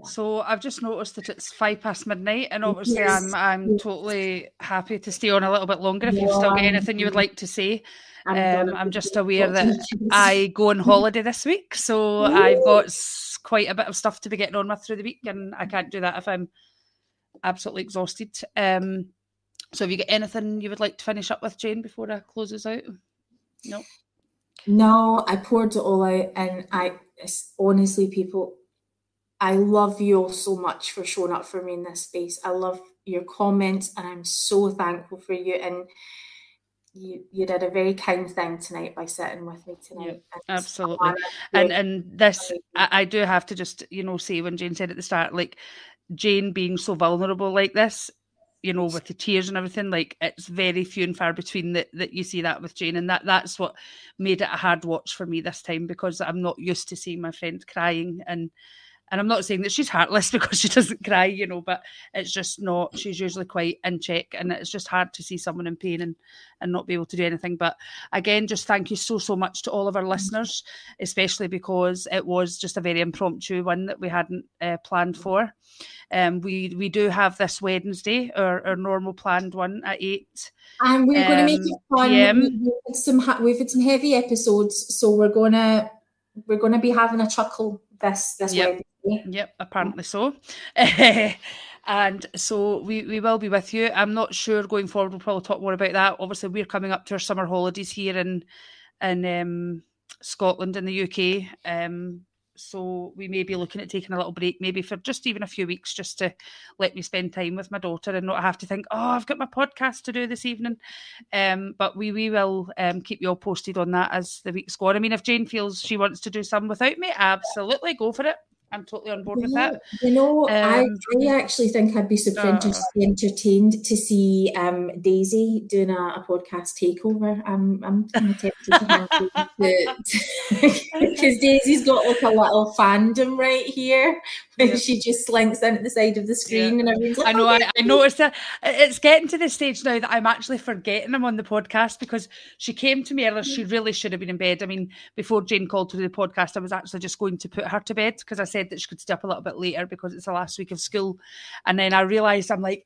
So I've just noticed that it's five past midnight, and obviously yes. I'm I'm totally happy to stay on a little bit longer. If you've still got anything you would like to say, I'm, um, I'm just aware that I go on holiday this week, so Ooh. I've got quite a bit of stuff to be getting on with through the week, and I can't do that if I'm absolutely exhausted. Um, so, have you got anything you would like to finish up with, Jane, before I close this out? No. No, I poured it all out, and I honestly, people, I love you all so much for showing up for me in this space. I love your comments and I'm so thankful for you. And you you did a very kind thing tonight by sitting with me tonight. Yeah, absolutely. And and this I, I, do have to just, you know, say when Jane said at the start, like Jane being so vulnerable like this, you know, with the tears and everything, like it's very few and far between that that you see that with Jane. And that that's what made it a hard watch for me this time because I'm not used to seeing my friend crying and and I'm not saying that she's heartless because she doesn't cry, you know, but it's just not. She's usually quite in check, and it's just hard to see someone in pain and and not be able to do anything. But again, just thank you so so much to all of our listeners, especially because it was just a very impromptu one that we hadn't uh, planned for. Um, we we do have this Wednesday our, our normal planned one at eight. And we're um, going to make it fun. We've had some we've had some heavy episodes, so we're gonna we're going to be having a chuckle this this yep. Wednesday. Yep, apparently so. and so we, we will be with you. I'm not sure going forward. We'll probably talk more about that. Obviously, we're coming up to our summer holidays here in in um, Scotland in the UK. Um, so we may be looking at taking a little break, maybe for just even a few weeks, just to let me spend time with my daughter and not have to think, oh, I've got my podcast to do this evening. Um, but we we will um, keep you all posted on that as the weeks go on. I mean, if Jane feels she wants to do some without me, absolutely go for it. I'm totally on board with that. You know, um, I, I actually think I'd be super uh, entertained to see um, Daisy doing a, a, podcast takeover. I'm, I'm tempted to because Daisy's got like a little fandom right here. she just slinks in at the side of the screen yeah. and everything's like, I know, oh, I, I noticed that it's getting to the stage now that I'm actually forgetting I'm on the podcast because she came to me earlier. She mm-hmm. really should have been in bed. I mean, before Jane called to do the podcast, I was actually just going to put her to bed because I said that she could stay up a little bit later because it's the last week of school. And then I realised I'm like,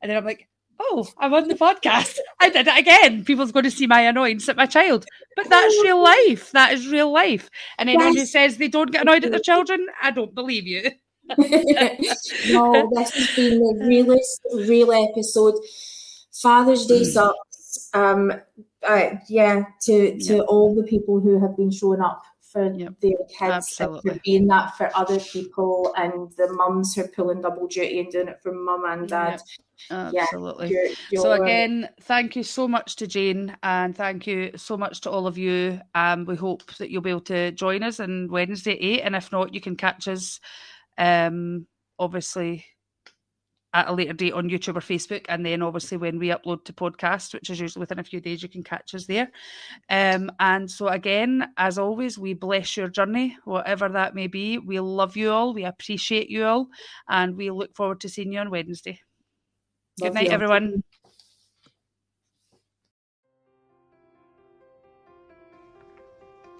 and then I'm like, oh, I'm on the podcast. I did it again. People's going to see my annoyance at my child. But that's real oh. life. That is real life. And anyone yes. who says they don't get annoyed at their children, I don't believe you. No, this has been the realest, real episode. Father's Day hmm. sucks. Um, uh, yeah, to to all the people who have been showing up for yep. their kids for being that for other people and the mums who are pulling double duty and doing it for mum and dad. Yep. Absolutely. Yeah, you're, you're so again, thank you so much to Jane and thank you so much to all of you. Um, we hope that you'll be able to join us on Wednesday eight, and if not, you can catch us. Um, obviously at a later date on YouTube or Facebook. And then obviously when we upload to podcast, which is usually within a few days, you can catch us there. Um, and so again, as always, we bless your journey, whatever that may be. We love you all. We appreciate you all. And we look forward to seeing you on Wednesday. Love Good night, you. everyone.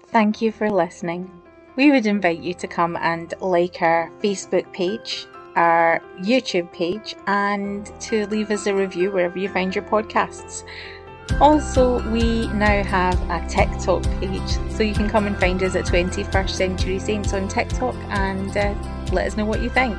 Thank you for listening. We would invite you to come and like our Facebook page our YouTube page and to leave us a review wherever you find your podcasts. Also, we now have a TikTok page, so you can come and find us at 21st Century Saints on TikTok and uh, let us know what you think.